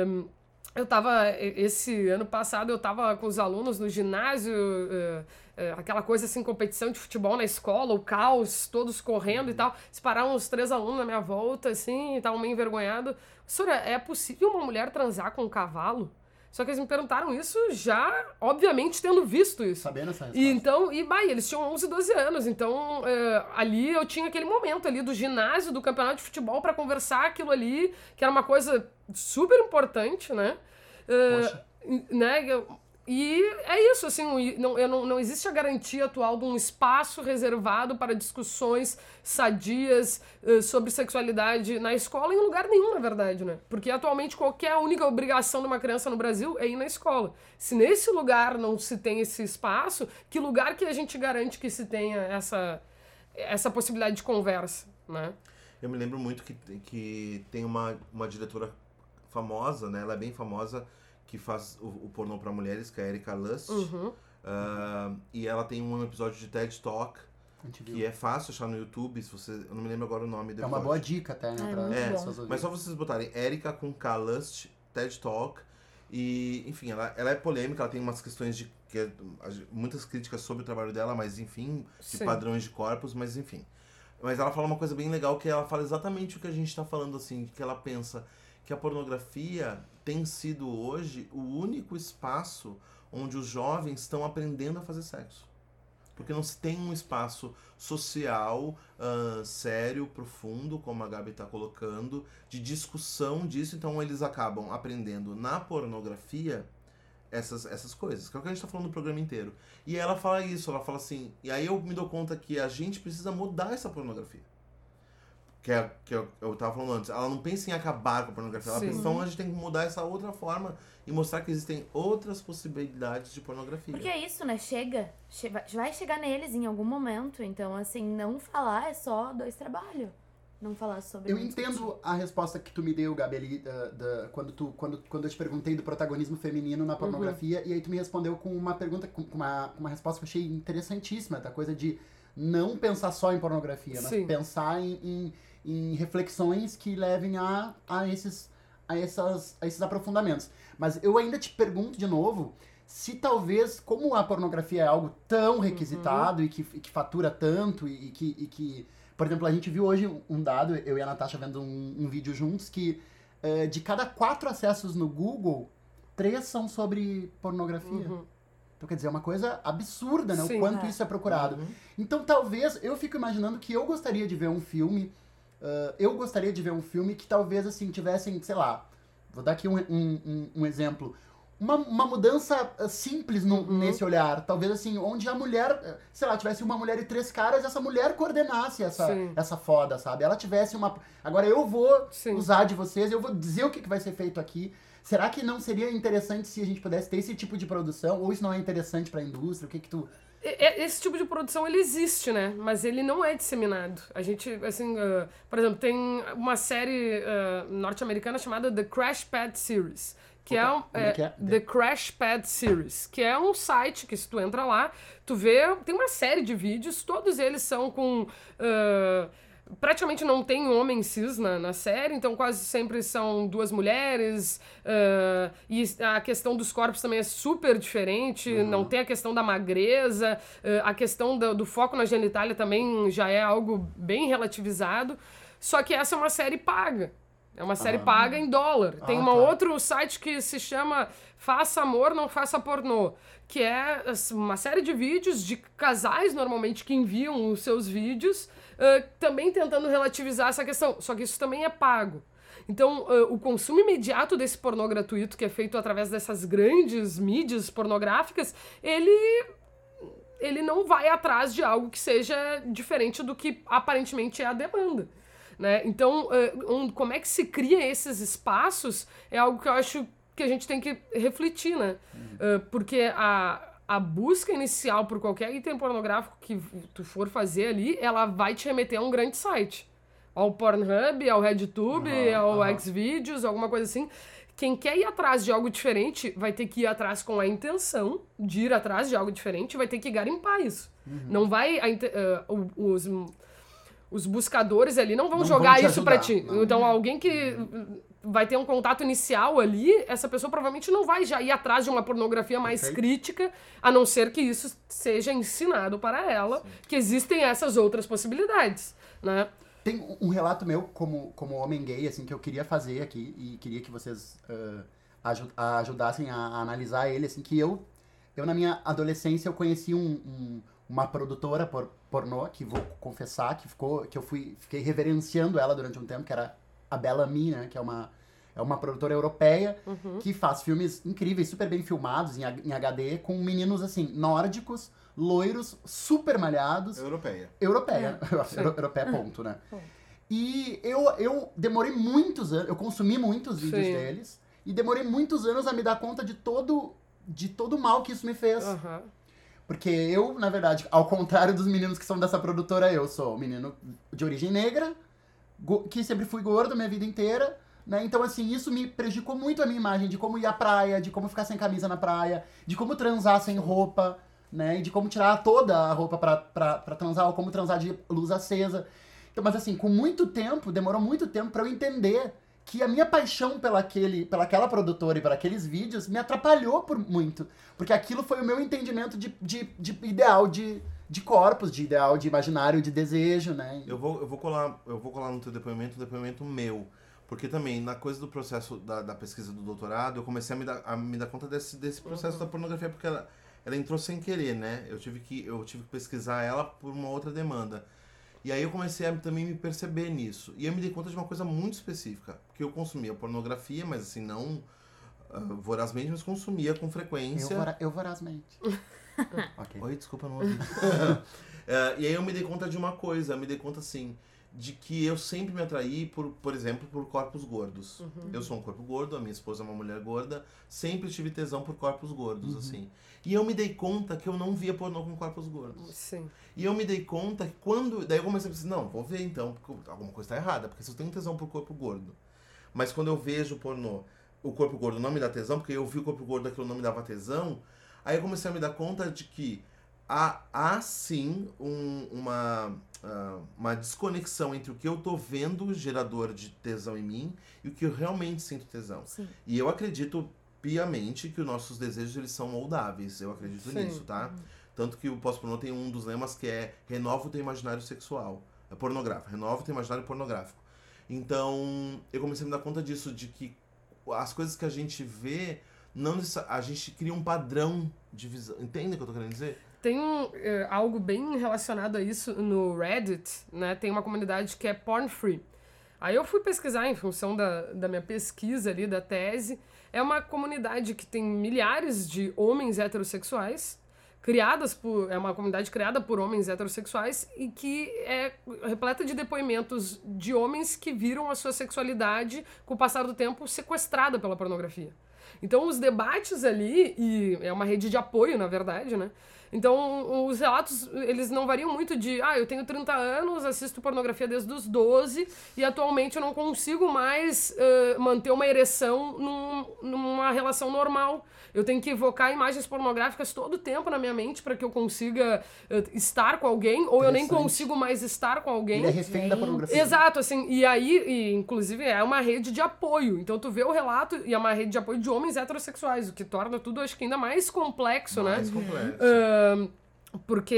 hum, eu tava. Esse ano passado eu tava com os alunos no ginásio, eh, eh, aquela coisa assim, competição de futebol na escola, o caos, todos correndo e tal. Se pararam uns três alunos na minha volta, assim, e estavam meio envergonhados. Senhora, é possível uma mulher transar com um cavalo? Só que eles me perguntaram isso já, obviamente, tendo visto isso. Sabendo essa resposta. E então, e bah, eles tinham 11, 12 anos, então eh, ali eu tinha aquele momento ali do ginásio, do campeonato de futebol pra conversar aquilo ali, que era uma coisa super importante, né? Eh, Poxa. né? eu- E é isso, assim, não, eu não, não existe a garantia atual de um espaço reservado para discussões sadias eh, sobre sexualidade na escola em lugar nenhum, na verdade, né? Porque atualmente qualquer única obrigação de uma criança no Brasil é ir na escola. Se nesse lugar não se tem esse espaço, que lugar que a gente garante que se tenha essa, essa possibilidade de conversa, né? Eu me lembro muito que, que tem uma, uma diretora famosa, né? Ela é bem famosa, que faz o, o pornô para mulheres, que é a Erika Lust. Uhum. Ah, e ela tem um episódio de TED Talk, que é fácil achar no YouTube, se você... Eu não me lembro agora o nome do É uma boa dica até, né? É, É. Mas só vocês botarem Erika com K Lust, TED Talk. E, enfim, ela, ela é polêmica, ela tem umas questões de. Que é- muitas críticas sobre o trabalho dela, mas enfim, de Sim. padrões de corpos, mas enfim. Mas ela fala uma coisa bem legal, que ela fala exatamente o que a gente tá falando, assim, que ela pensa que a pornografia tem sido hoje o único espaço onde os jovens estão aprendendo a fazer sexo. Porque não se tem um espaço social, ah, sério, profundo, como a Gabi está colocando, de discussão disso. Então eles acabam aprendendo na pornografia essas, essas coisas, que é o que a gente tá falando no programa inteiro. E ela fala isso, ela fala assim, e aí eu me dou conta que a gente precisa mudar essa pornografia. Que, é, que eu, eu tava falando antes, ela não pensa em acabar com a pornografia, ela Sim. pensa, então a gente tem que mudar essa outra forma e mostrar que existem outras possibilidades de pornografia. Porque é isso, né? Chega. Che- vai- chegar neles em algum momento. Então, assim, não falar é só dois trabalhos. Não falar sobre. Eu discutir. entendo a resposta que tu me deu, Gabi, ali, da, da- quando, tu, quando, quando eu te perguntei do protagonismo feminino na pornografia, e aí tu me respondeu com uma pergunta, com uma, uma resposta que eu achei interessantíssima, da coisa de não pensar só em pornografia, mas Sim. pensar em, em, em reflexões que levem a, a, esses, a, essas, a esses aprofundamentos. Mas eu ainda te pergunto de novo se talvez, como a pornografia é algo tão requisitado e, que, e que fatura tanto e, e que, e que por exemplo, a gente viu hoje um dado, eu e a Natasha vendo um, um vídeo juntos, que eh, de cada quatro acessos no Google, três são sobre pornografia. Uhum. Então, quer dizer, é uma coisa absurda, né? Sim. o quanto É. isso é procurado. Uhum. Então, talvez, eu fico imaginando que eu gostaria de ver um filme, ah, eu gostaria de ver um filme que talvez, assim, tivessem, sei lá, vou dar aqui um, um, um- exemplo. Uma, uma mudança ah, simples no- Uhum. nesse olhar. Talvez, assim, onde a mulher, ah, sei lá, tivesse uma mulher e três caras, essa mulher coordenasse essa, Sim. essa foda, sabe? Ela tivesse uma. Agora eu vou Sim. usar de vocês, eu vou dizer o que, que vai ser feito aqui. Será que não seria interessante se a gente pudesse ter esse tipo de produção? Ou isso não é interessante pra indústria? O que que tu. Esse tipo de produção, ele existe, né? Mas ele não é disseminado. A gente, assim, ah, por exemplo, tem uma série ah, norte-americana chamada The Crash Pad Series. Que é, Opa, um, como é que é? The Crash Pad Series, que é um site que se tu entra lá, tu vê, tem uma série de vídeos, todos eles são com... ah, praticamente não tem homem cis na, na série, então quase sempre são duas mulheres, ah, e a questão dos corpos também é super diferente, não tem a questão da magreza, ah, a questão do, do foco na genitália também já é algo bem relativizado, só que essa é uma série paga. É uma série Ah. paga em dólar. Tem Ah, um tá. outro site que se chama Faça Amor, Não Faça Pornô, que é assim, uma série de vídeos de casais, normalmente, que enviam os seus vídeos, também tentando relativizar essa questão. Só que isso também é pago. Então, ah, o consumo imediato desse pornô gratuito, que é feito através dessas grandes mídias pornográficas, ele ele não vai atrás de algo que seja diferente do que aparentemente é a demanda. Né? Então, como é que se cria esses espaços é algo que eu acho que a gente tem que refletir, né? Eh, porque a, a busca inicial por qualquer item pornográfico que tu for fazer ali, ela vai te remeter a um grande site. Ao Pornhub, ao RedTube, Aham, ao aham. Xvideos, alguma coisa assim. Quem quer ir atrás de algo diferente vai ter que ir atrás com a intenção de ir atrás de algo diferente, vai ter que garimpar isso. Uhum. Não vai. a o- os, os buscadores ali não vão Não jogar vão isso pra ajudar, ti. não. Então, alguém que vai ter um contato inicial ali, essa pessoa provavelmente não vai já ir atrás de uma pornografia mais Perfeito. crítica, a não ser que isso seja ensinado para ela, que existem essas outras possibilidades, né? Tem um- relato meu como, como homem gay, assim, que eu queria fazer aqui e queria que vocês aju- ajudassem a, a analisar ele, assim, que eu, eu na minha adolescência, eu conheci um, um- uma produtora por, pornô, que vou confessar, que ficou, que eu fui, fiquei reverenciando ela durante um tempo, que era a Bellamy, né, que é uma, é uma produtora europeia, que faz filmes incríveis, super bem filmados em, em HD, com meninos, assim, nórdicos, loiros, super malhados, Europeia. europeia. Sim. Euro- europeia, ponto, né? E eu, eu demorei muitos anos, eu consumi muitos vídeos Sim. deles, e demorei muitos anos a me dar conta de todo, de todo o mal que isso me fez. Aham. Porque eu, na verdade, ao contrário dos meninos que são dessa produtora, eu sou um menino de origem negra, que sempre fui gordo a minha vida inteira, né? Então, assim, isso me prejudicou muito a minha imagem de como ir à praia, de como ficar sem camisa na praia, de como transar sem roupa, né? E de como tirar toda a roupa pra, pra, pra transar, ou como transar de luz acesa. Então, mas assim, com muito tempo, demorou muito tempo pra eu entender que a minha paixão pela, aquele, pela aquela produtora e por aqueles vídeos me atrapalhou por muito. Porque aquilo foi o meu entendimento de, de, de ideal de, de corpos, de ideal de imaginário, de desejo, né? Eu vou, eu vou colar, eu vou colar no teu depoimento, um depoimento meu. Porque também, na coisa do processo da, da pesquisa do doutorado, eu comecei a me dar, a me dar conta desse, desse processo da pornografia, porque ela, ela entrou sem querer, né? Eu tive, que, eu tive que pesquisar ela por uma outra demanda. E aí eu comecei a também me perceber nisso. E eu me dei conta de uma coisa muito específica. Que eu consumia pornografia, mas assim, não ah, vorazmente, mas consumia com Eu, frequência. vora, eu vorazmente. ok. Oi, desculpa, não ouvi. É, e aí eu me dei conta de uma coisa, eu me dei conta assim, de que eu sempre me atraí, por, por exemplo, por corpos gordos. Eu sou um corpo gordo, a minha esposa é uma mulher gorda, sempre tive tesão por corpos gordos, assim. E eu me dei conta que eu não via pornô com corpos gordos. Sim. E eu me dei conta que quando. Daí eu comecei a pensar, não, vou ver então, porque alguma coisa tá errada, porque se eu tenho tesão por corpo gordo, mas quando eu vejo pornô, o corpo gordo não me dá tesão, porque eu vi o corpo gordo aquilo não me dava tesão, aí eu comecei a me dar conta de que há, há sim um- uma, ah, uma desconexão entre o que eu tô vendo gerador de tesão em mim e o que eu realmente sinto tesão. Sim. E eu acredito piamente que os nossos desejos eles são moldáveis. Eu acredito Sim. nisso, tá? Tanto que o pós-pornô tem um dos lemas que é renova o teu imaginário sexual. É pornográfico. Renova o teu imaginário pornográfico. Então, eu comecei a me dar conta disso, de que as coisas que a gente vê, não a gente cria um padrão de visão. Entende o que eu tô querendo dizer? Tem é, algo bem relacionado a isso no Reddit, né? Tem uma comunidade que é porn free. Aí eu fui pesquisar em função da, da minha pesquisa ali, da tese. É uma comunidade que tem milhares de homens heterossexuais, criadas por. É uma comunidade criada por homens heterossexuais e que é repleta de depoimentos de homens que viram a sua sexualidade, com o passar do tempo, sequestrada pela pornografia. Então, os debates ali, e é uma rede de apoio, na verdade, né? Então, os relatos, eles não variam muito de, ah, eu tenho 30 anos, assisto pornografia desde os 12 e atualmente eu não consigo mais eh, manter uma ereção num- numa relação normal. Eu tenho que evocar imagens pornográficas todo o tempo na minha mente para que eu consiga eh, estar com alguém, ou eu nem consigo mais estar com alguém. Ele é refém da pornografia. Exato, assim, e aí, e, inclusive, é uma rede de apoio. Então, tu vê o relato e é uma rede de apoio de homens heterossexuais, o que torna tudo, acho que, ainda mais complexo, Mais né? complexo. Porque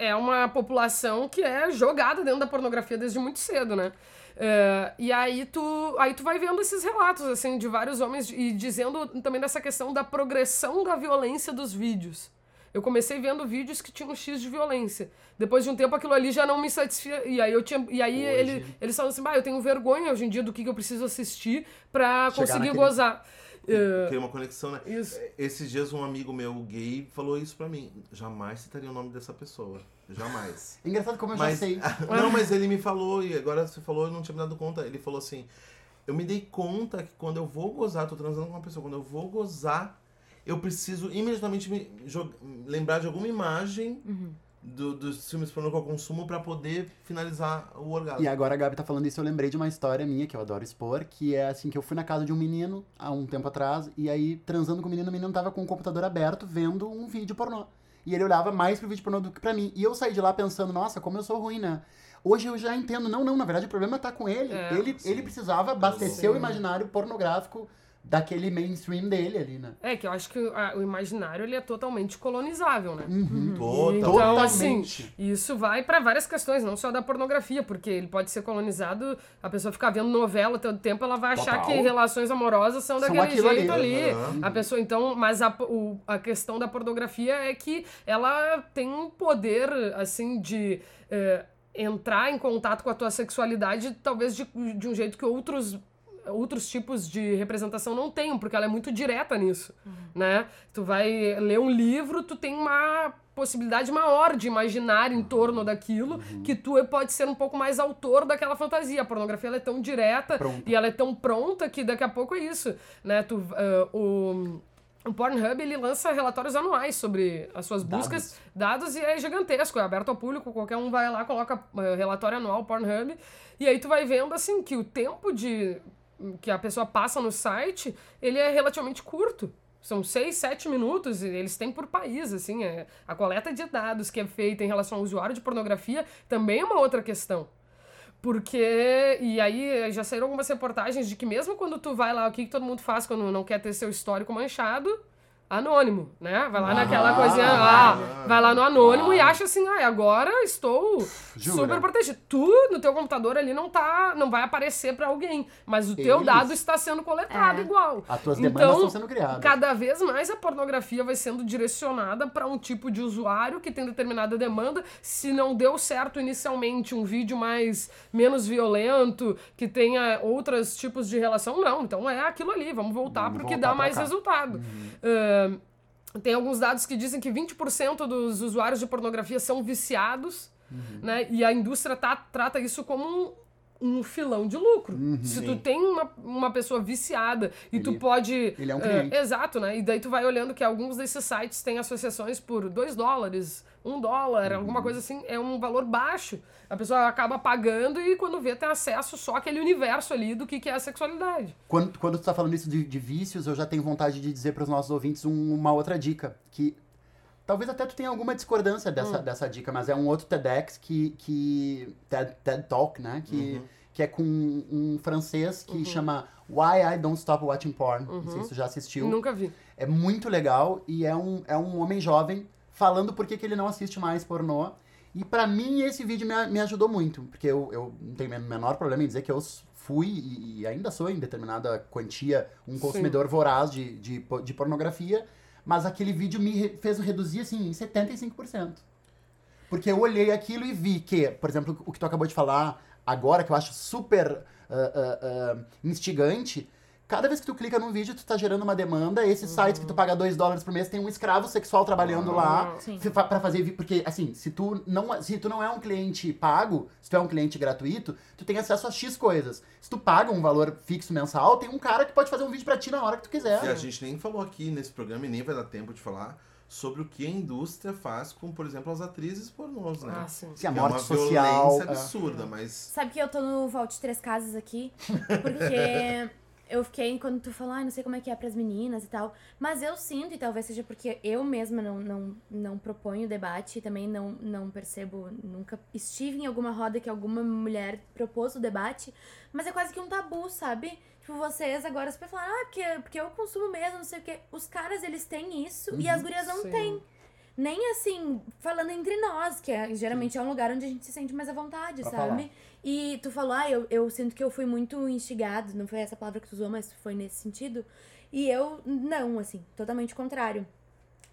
é uma população que é jogada dentro da pornografia desde muito cedo, né? É, e aí tu, aí tu vai vendo esses relatos, assim, de vários homens e dizendo também dessa questão da progressão da violência dos vídeos. Eu comecei vendo vídeos que tinham X de violência. Depois de um tempo aquilo ali já não me satisfia. E aí eu tinha. E aí ele, eles falam assim, bah, eu tenho vergonha hoje em dia do que, que eu preciso assistir pra Chegar conseguir naquele- gozar. É, Cria uma conexão, né? isso. Esses dias um amigo meu gay falou isso pra mim. Jamais citaria o nome dessa pessoa. Jamais. Engraçado como eu já Mas, sei. não, mas ele me falou, e agora você falou, eu não tinha me dado conta. Ele falou assim: Eu me dei conta que quando eu vou gozar, tô transando com uma pessoa, quando eu vou gozar, eu preciso imediatamente me lembrar de alguma imagem do- dos filmes pornô que eu consumo pra poder finalizar o orgasmo. E agora a Gabi tá falando isso, eu lembrei de uma história minha que eu adoro expor, que é assim, que eu fui na casa de um menino há um tempo atrás, e aí, transando com o menino, o menino tava com o computador aberto, vendo um vídeo pornô. E ele olhava mais pro vídeo pornô do que pra mim. E eu saí de lá pensando, nossa, como eu sou ruim, né? Hoje eu já entendo, não, não, na verdade o problema tá com ele. É, ele, sim. ele precisava abastecer o imaginário pornográfico daquele mainstream dele ali, né? É que eu acho que a- o imaginário ele é totalmente colonizável, né? Uhum. Total. Então, assim, Totalmente. isso vai pra várias questões, não só da pornografia, porque ele pode ser colonizado, a pessoa ficar vendo novela todo tempo, ela vai achar Total. que relações amorosas são São daquele jeito ali. ali. Aham. A pessoa, então, mas a, o- a questão da pornografia é que ela tem um poder, assim, de eh, entrar em contato com a tua sexualidade, talvez de, de um jeito que outros outros tipos de representação não tenham, porque ela é muito direta nisso, né? Tu vai ler um livro, tu tem uma possibilidade maior de imaginar em torno daquilo, que tu pode ser um pouco mais autor daquela fantasia. A pornografia ela é tão direta Pronta. e ela é tão pronta que daqui a pouco é isso, né? Tu, ah, o o Pornhub ele lança relatórios anuais sobre as suas Dados. buscas, dados, e é gigantesco, é aberto ao público, qualquer um vai lá, coloca eh, relatório anual Pornhub, e aí tu vai vendo assim que o tempo de que a pessoa passa no site, ele é relativamente curto. São seis, sete minutos, e eles têm por país, assim, é, a coleta de dados que é feita em relação ao usuário de pornografia também é uma outra questão. Porque, e aí já saíram algumas reportagens de que mesmo quando tu vai lá, o que, que todo mundo faz quando não quer ter seu histórico manchado? Anônimo, né? Vai lá naquela Ah, coisinha, ah, vai lá no anônimo e acha assim, ah, agora estou Jura? super protegido. Tu, no teu computador ali, não tá, não vai aparecer pra alguém, mas o teu dado está sendo coletado É. igual. As tuas demandas Então, estão sendo criadas. Cada vez mais a pornografia vai sendo direcionada para um tipo de usuário que tem determinada demanda. Se não deu certo inicialmente um vídeo mais menos violento, que tenha outros tipos de relação, não. Então é aquilo ali, vamos voltar Vamos porque voltar dá mais cá. resultado. Ah, tem alguns dados que dizem que 20% dos usuários de pornografia são viciados, Uhum. né? E a indústria tá- trata isso como um, um filão de lucro. Se tu Sim. tem uma, uma pessoa viciada e tu Ele- pode. ele é um eh, cliente. exato, né? E daí tu vai olhando que alguns desses sites têm associações por 2 dólares, 1 um dólar, Uhum. alguma coisa assim. É um valor baixo. A pessoa acaba pagando e quando vê tem acesso só àquele universo ali do que, que é a sexualidade. Quando, quando tu tá falando isso de, de vícios, eu já tenho vontade de dizer para os nossos ouvintes um- uma outra dica. Que talvez até tu tenha alguma discordância dessa, dessa dica, mas é um outro TEDx que. que TED, TED Talk, né? Que, que é com um francês que chama Why I Don't Stop Watching Porn. Não sei se tu já assistiu. Nunca vi. É muito legal e é um, é um homem jovem falando por que que ele não assiste mais pornô. E pra mim esse vídeo me, me ajudou muito, porque eu, eu não tenho o menor problema em dizer que eu fui e, e ainda sou em determinada quantia um consumidor voraz de, de, de pornografia, mas aquele vídeo me fez reduzir assim em 75%. Porque eu olhei aquilo e vi que, por exemplo, o que tu acabou de falar agora, que eu acho super ah, ah, ah, instigante, cada vez que tu clica num vídeo, tu tá gerando uma demanda, esses sites que tu paga 2 dólares por mês tem um escravo sexual trabalhando lá Sim. fi- fa- pra fazer porque assim, se tu não se tu não é um cliente pago, se tu é um cliente gratuito, tu tem acesso a X coisas. Se tu paga um valor fixo mensal, tem um cara que pode fazer um vídeo pra ti na hora que tu quiser. E a gente nem falou aqui nesse programa e nem vai dar tempo de falar sobre o que a indústria faz com, por exemplo, as atrizes pornôs, né? Ah, sim. Se a Que morte é uma social, violência é. absurda, mas Sabe que eu tô no Vault Três Casas aqui? Porque eu fiquei, quando tu falou, ai, não sei como é que é pras meninas e tal. Mas eu sinto, e talvez seja porque eu mesma não, não, não proponho debate e também não, não percebo, nunca estive em alguma roda que alguma mulher propôs o debate. Mas é quase que um tabu, sabe? Tipo, vocês agora se falar, ah, porque, porque eu consumo mesmo, não sei o quê. Os caras, eles têm isso e as gurias não Sim. têm. Nem assim, falando entre nós, que é, geralmente é um lugar onde a gente se sente mais à vontade, Pra sabe? falar. E tu falou, ah, eu, eu sinto que eu fui muito instigado, não foi essa palavra que tu usou, mas foi nesse sentido. E eu, não, assim, totalmente contrário.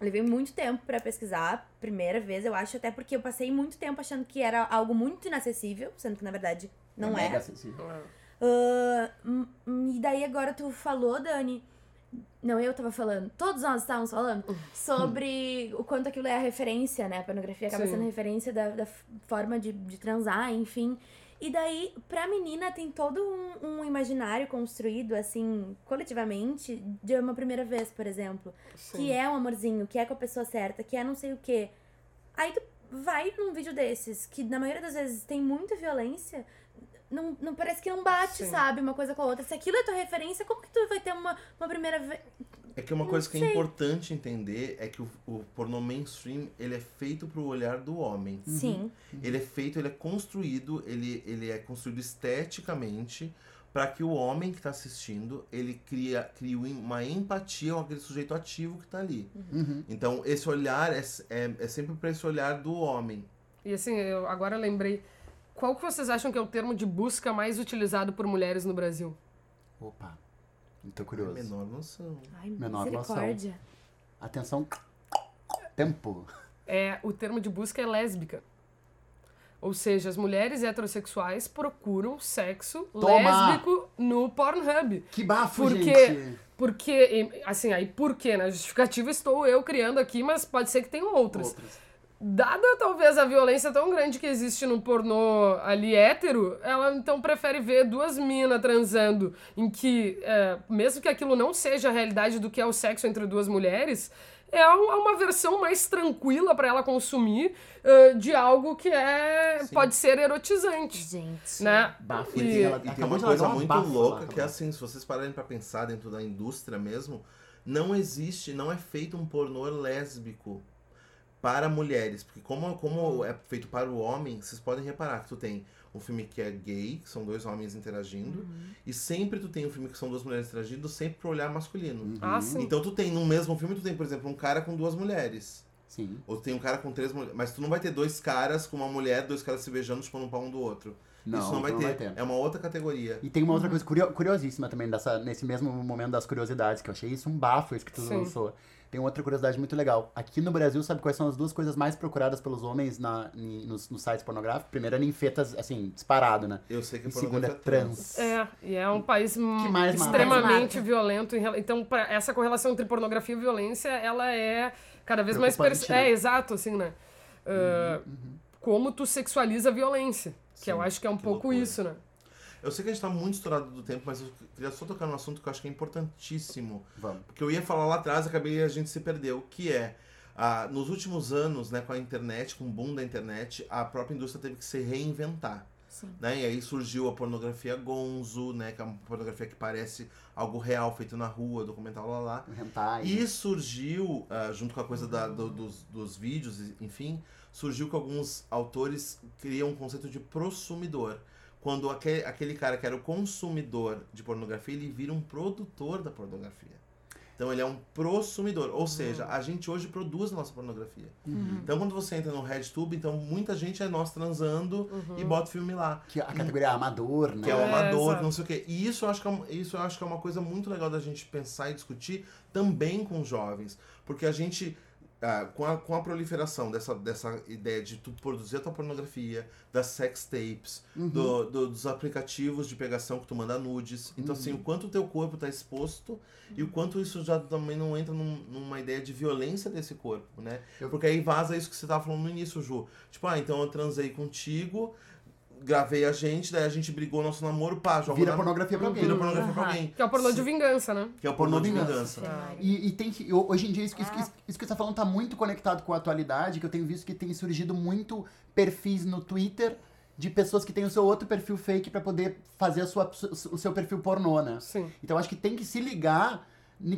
Levei muito tempo pra pesquisar, primeira vez, eu acho, até porque eu passei muito tempo achando que era algo muito inacessível, sendo que na verdade não mega é. acessível. Hum, e daí agora tu falou, Dani. Não, eu tava falando, todos nós estávamos falando sobre o quanto aquilo é a referência, né? A pornografia acaba Sim. sendo referência da, da forma de, de transar, enfim. E daí, pra menina, tem todo um, um imaginário construído, assim, coletivamente, de uma primeira vez, por exemplo. Que é um amorzinho, que é com a pessoa certa, que é não sei o quê. Aí tu vai num vídeo desses, que na maioria das vezes tem muita violência, não, não parece que não bate, Sim. sabe? Uma coisa com a outra. Se aquilo é tua referência, como que tu vai ter uma, uma primeira vez? É que uma coisa que é importante entender é que o, o pornô mainstream, ele é feito pro olhar do homem. Sim. Ele é feito, ele é construído, ele, ele é construído esteticamente para que o homem que está assistindo, ele cria, cria uma empatia com aquele sujeito ativo que está ali. Uhum. Então, esse olhar é, é, é sempre para esse olhar do homem. E assim, eu agora lembrei. Qual que vocês acham que é o termo de busca mais utilizado por mulheres no Brasil? Opa, tô É curioso. menor noção. Ai, Menor noção. Atenção, tempo. É, o termo de busca é lésbica. Ou seja, as mulheres heterossexuais procuram sexo Toma! lésbico no Pornhub. Que bafo, Porque, gente. porque, assim, aí por quê? Na justificativa estou eu criando aqui, mas pode ser que tenham outras. Outras. Dada talvez a violência tão grande que existe no pornô ali hétero, ela então prefere ver duas minas transando, em que, é, mesmo que aquilo não seja a realidade do que é o sexo entre duas mulheres, é é uma versão mais tranquila pra ela consumir é, de algo que é Sim. pode ser erotizante, Gente. né? Bafo. E- ela E tem uma coisa muito bafo louca que é assim, se vocês pararem pra pensar dentro da indústria mesmo, não existe, não é feito um pornô lésbico para mulheres, porque como, como é feito para o homem, vocês podem reparar que tu tem um filme que é gay, que são dois homens interagindo, e sempre tu tem um filme que são duas mulheres interagindo, sempre pro olhar masculino. Ah, sim. Então tu tem no mesmo filme, tu tem, por exemplo, um cara com duas mulheres. Sim. Ou tu tem um cara com três mulheres. Mas tu não vai ter dois caras com uma mulher, dois caras se beijando, chupando um pau um do outro. Não, Isso não vai, não ter. vai ter. É uma outra categoria. E tem uma outra coisa curio- curiosíssima também, dessa, nesse mesmo momento das curiosidades, que eu achei isso um bafo, isso que tu Sim. lançou. Tem outra curiosidade muito legal. Aqui no Brasil, sabe quais são as duas coisas mais procuradas pelos homens na, em- nos, nos sites pornográficos? Primeiro é ninfetas, assim, disparado, né? Eu sei que E segundo é pornografia trans. É, e é um país extremamente Mais violento. Então, pra- essa correlação entre pornografia e violência, ela é cada vez mais... Pers- né? É, exato, assim, né? Ah, Como tu sexualiza a violência. Que eu Sim, acho que é um que pouco loucura. isso, né? Eu sei que a gente tá muito estourado do tempo, mas eu queria só tocar num assunto que eu acho que é importantíssimo. Vamos. Porque eu ia falar lá atrás, acabei a gente se perdeu, que é. ah, nos últimos anos, né, com a internet, com o boom da internet, a própria indústria teve que se reinventar. Sim. Né? E aí surgiu a pornografia gonzo, né? Que é uma pornografia que parece algo real, feito na rua, documental lá lá. Hentai. E surgiu, ah, junto com a coisa da- do- dos, dos vídeos, enfim, surgiu que alguns autores criam um conceito de prosumidor. Quando aquele, aquele cara que era o consumidor de pornografia, ele vira um produtor da pornografia. Então ele é um prosumidor. Ou seja, a gente hoje produz a nossa pornografia. Então quando você entra no RedTube, então muita gente é nós transando e bota o filme lá. Que a categoria amador, né? Que é o É, amador, exato. não sei o quê. E isso eu, acho que é, isso eu acho que é uma coisa muito legal da gente pensar e discutir também com os jovens. Porque a gente, ah, com, a, com a proliferação dessa, dessa ideia de tu produzir a tua pornografia, das sex tapes, Uhum. do- do- dos aplicativos de pegação que tu manda nudes. Então, assim, o quanto o teu corpo tá exposto e o quanto isso já também não entra num- numa ideia de violência desse corpo, né? Porque aí vaza isso que você tava falando no início, Ju. Tipo, ah, então eu transei contigo, gravei a gente, daí a gente brigou nosso namoro, pá, joga Vira na- pornografia pra alguém. Vira pornografia pra Aham. alguém. Que é o pornô de vingança, né? Que é o pornô de Pornô de vingança. E, e tem que. ho- Hoje em dia, isso, que- isso, que- isso que você tá falando tá muito conectado com a atualidade, que eu tenho visto que tem surgido muito perfis no Twitter de pessoas que têm o seu outro perfil fake pra poder fazer a sua, o seu perfil pornô, né? Sim. Então acho que tem que se ligar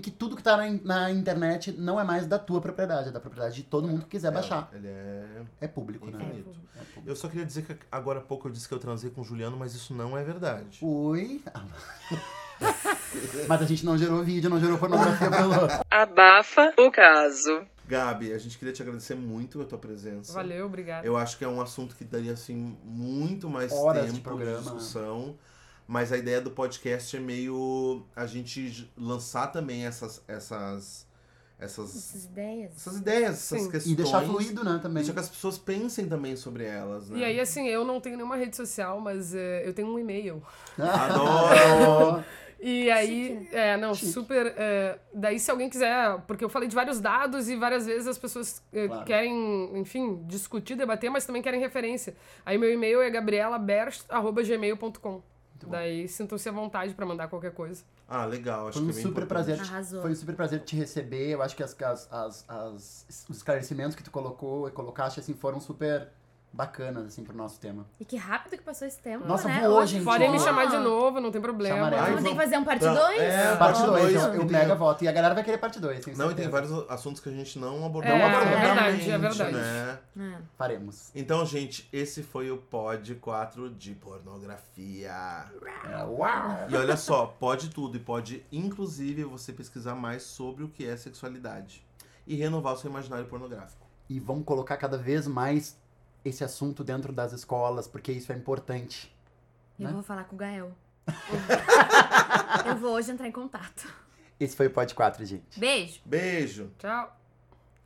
que tudo que tá na, na internet não é mais da tua propriedade, é da propriedade de todo mundo que quiser baixar. Ele é É público, né? infinito. É público. Eu só queria dizer que agora há pouco eu disse que eu transei com o Juliano, mas isso não é verdade. Oi. Mas a gente não gerou vídeo, não gerou pornografia pra Lô. Abafa o caso. Gabi, a gente queria te agradecer muito a tua presença. Valeu, obrigado. Eu acho que é um assunto que daria assim muito mais Horas tempo de programa. discussão. Mas a ideia do podcast é meio a gente lançar também essas essas essas, Essas ideias. essas ideias, essas Sim. questões. E deixar fluido, né, também. Deixar que as pessoas pensem também sobre elas, né? E aí, assim, eu não tenho nenhuma rede social, mas eh, eu tenho um e-mail. Adoro! E aí, Chique, é, não, Chique. super. é, daí, se alguém quiser, porque eu falei de vários dados e várias vezes as pessoas é, Claro. querem, enfim, discutir, debater, mas também querem referência. Aí, meu e-mail é gabrielaberst.gmail.com. Daí, sintam-se à vontade pra mandar qualquer coisa. Ah, legal. Acho Foi um que é super importante. prazer. Arrasou. Foi um super prazer te receber. Eu acho que as, as, as, as- os esclarecimentos que tu colocou e colocaste assim foram super bacanas, assim, pro nosso tema. E que rápido que passou esse tempo, Nossa, né? voou, gente. Podem me chamar de novo, não tem problema. Ai, Vamos ter que fazer um parte Tá, 2? é, Parte Parte 2, dois, eu, mega voto. E a galera vai querer parte 2, tenho Não, e tem vários assuntos que a gente não abordou. É, é verdade, é verdade. Né? É. Faremos. Então, gente, esse foi o Pod 4 de pornografia. É, uau! E olha só, pode tudo e pode, inclusive, você pesquisar mais sobre o que é sexualidade e renovar o seu imaginário pornográfico. E vamos colocar cada vez mais esse assunto dentro das escolas, porque isso é importante. Eu Né? vou falar com o Gael. eu vou hoje entrar em contato. Esse foi o Pod 4, gente. Beijo! Beijo! Tchau.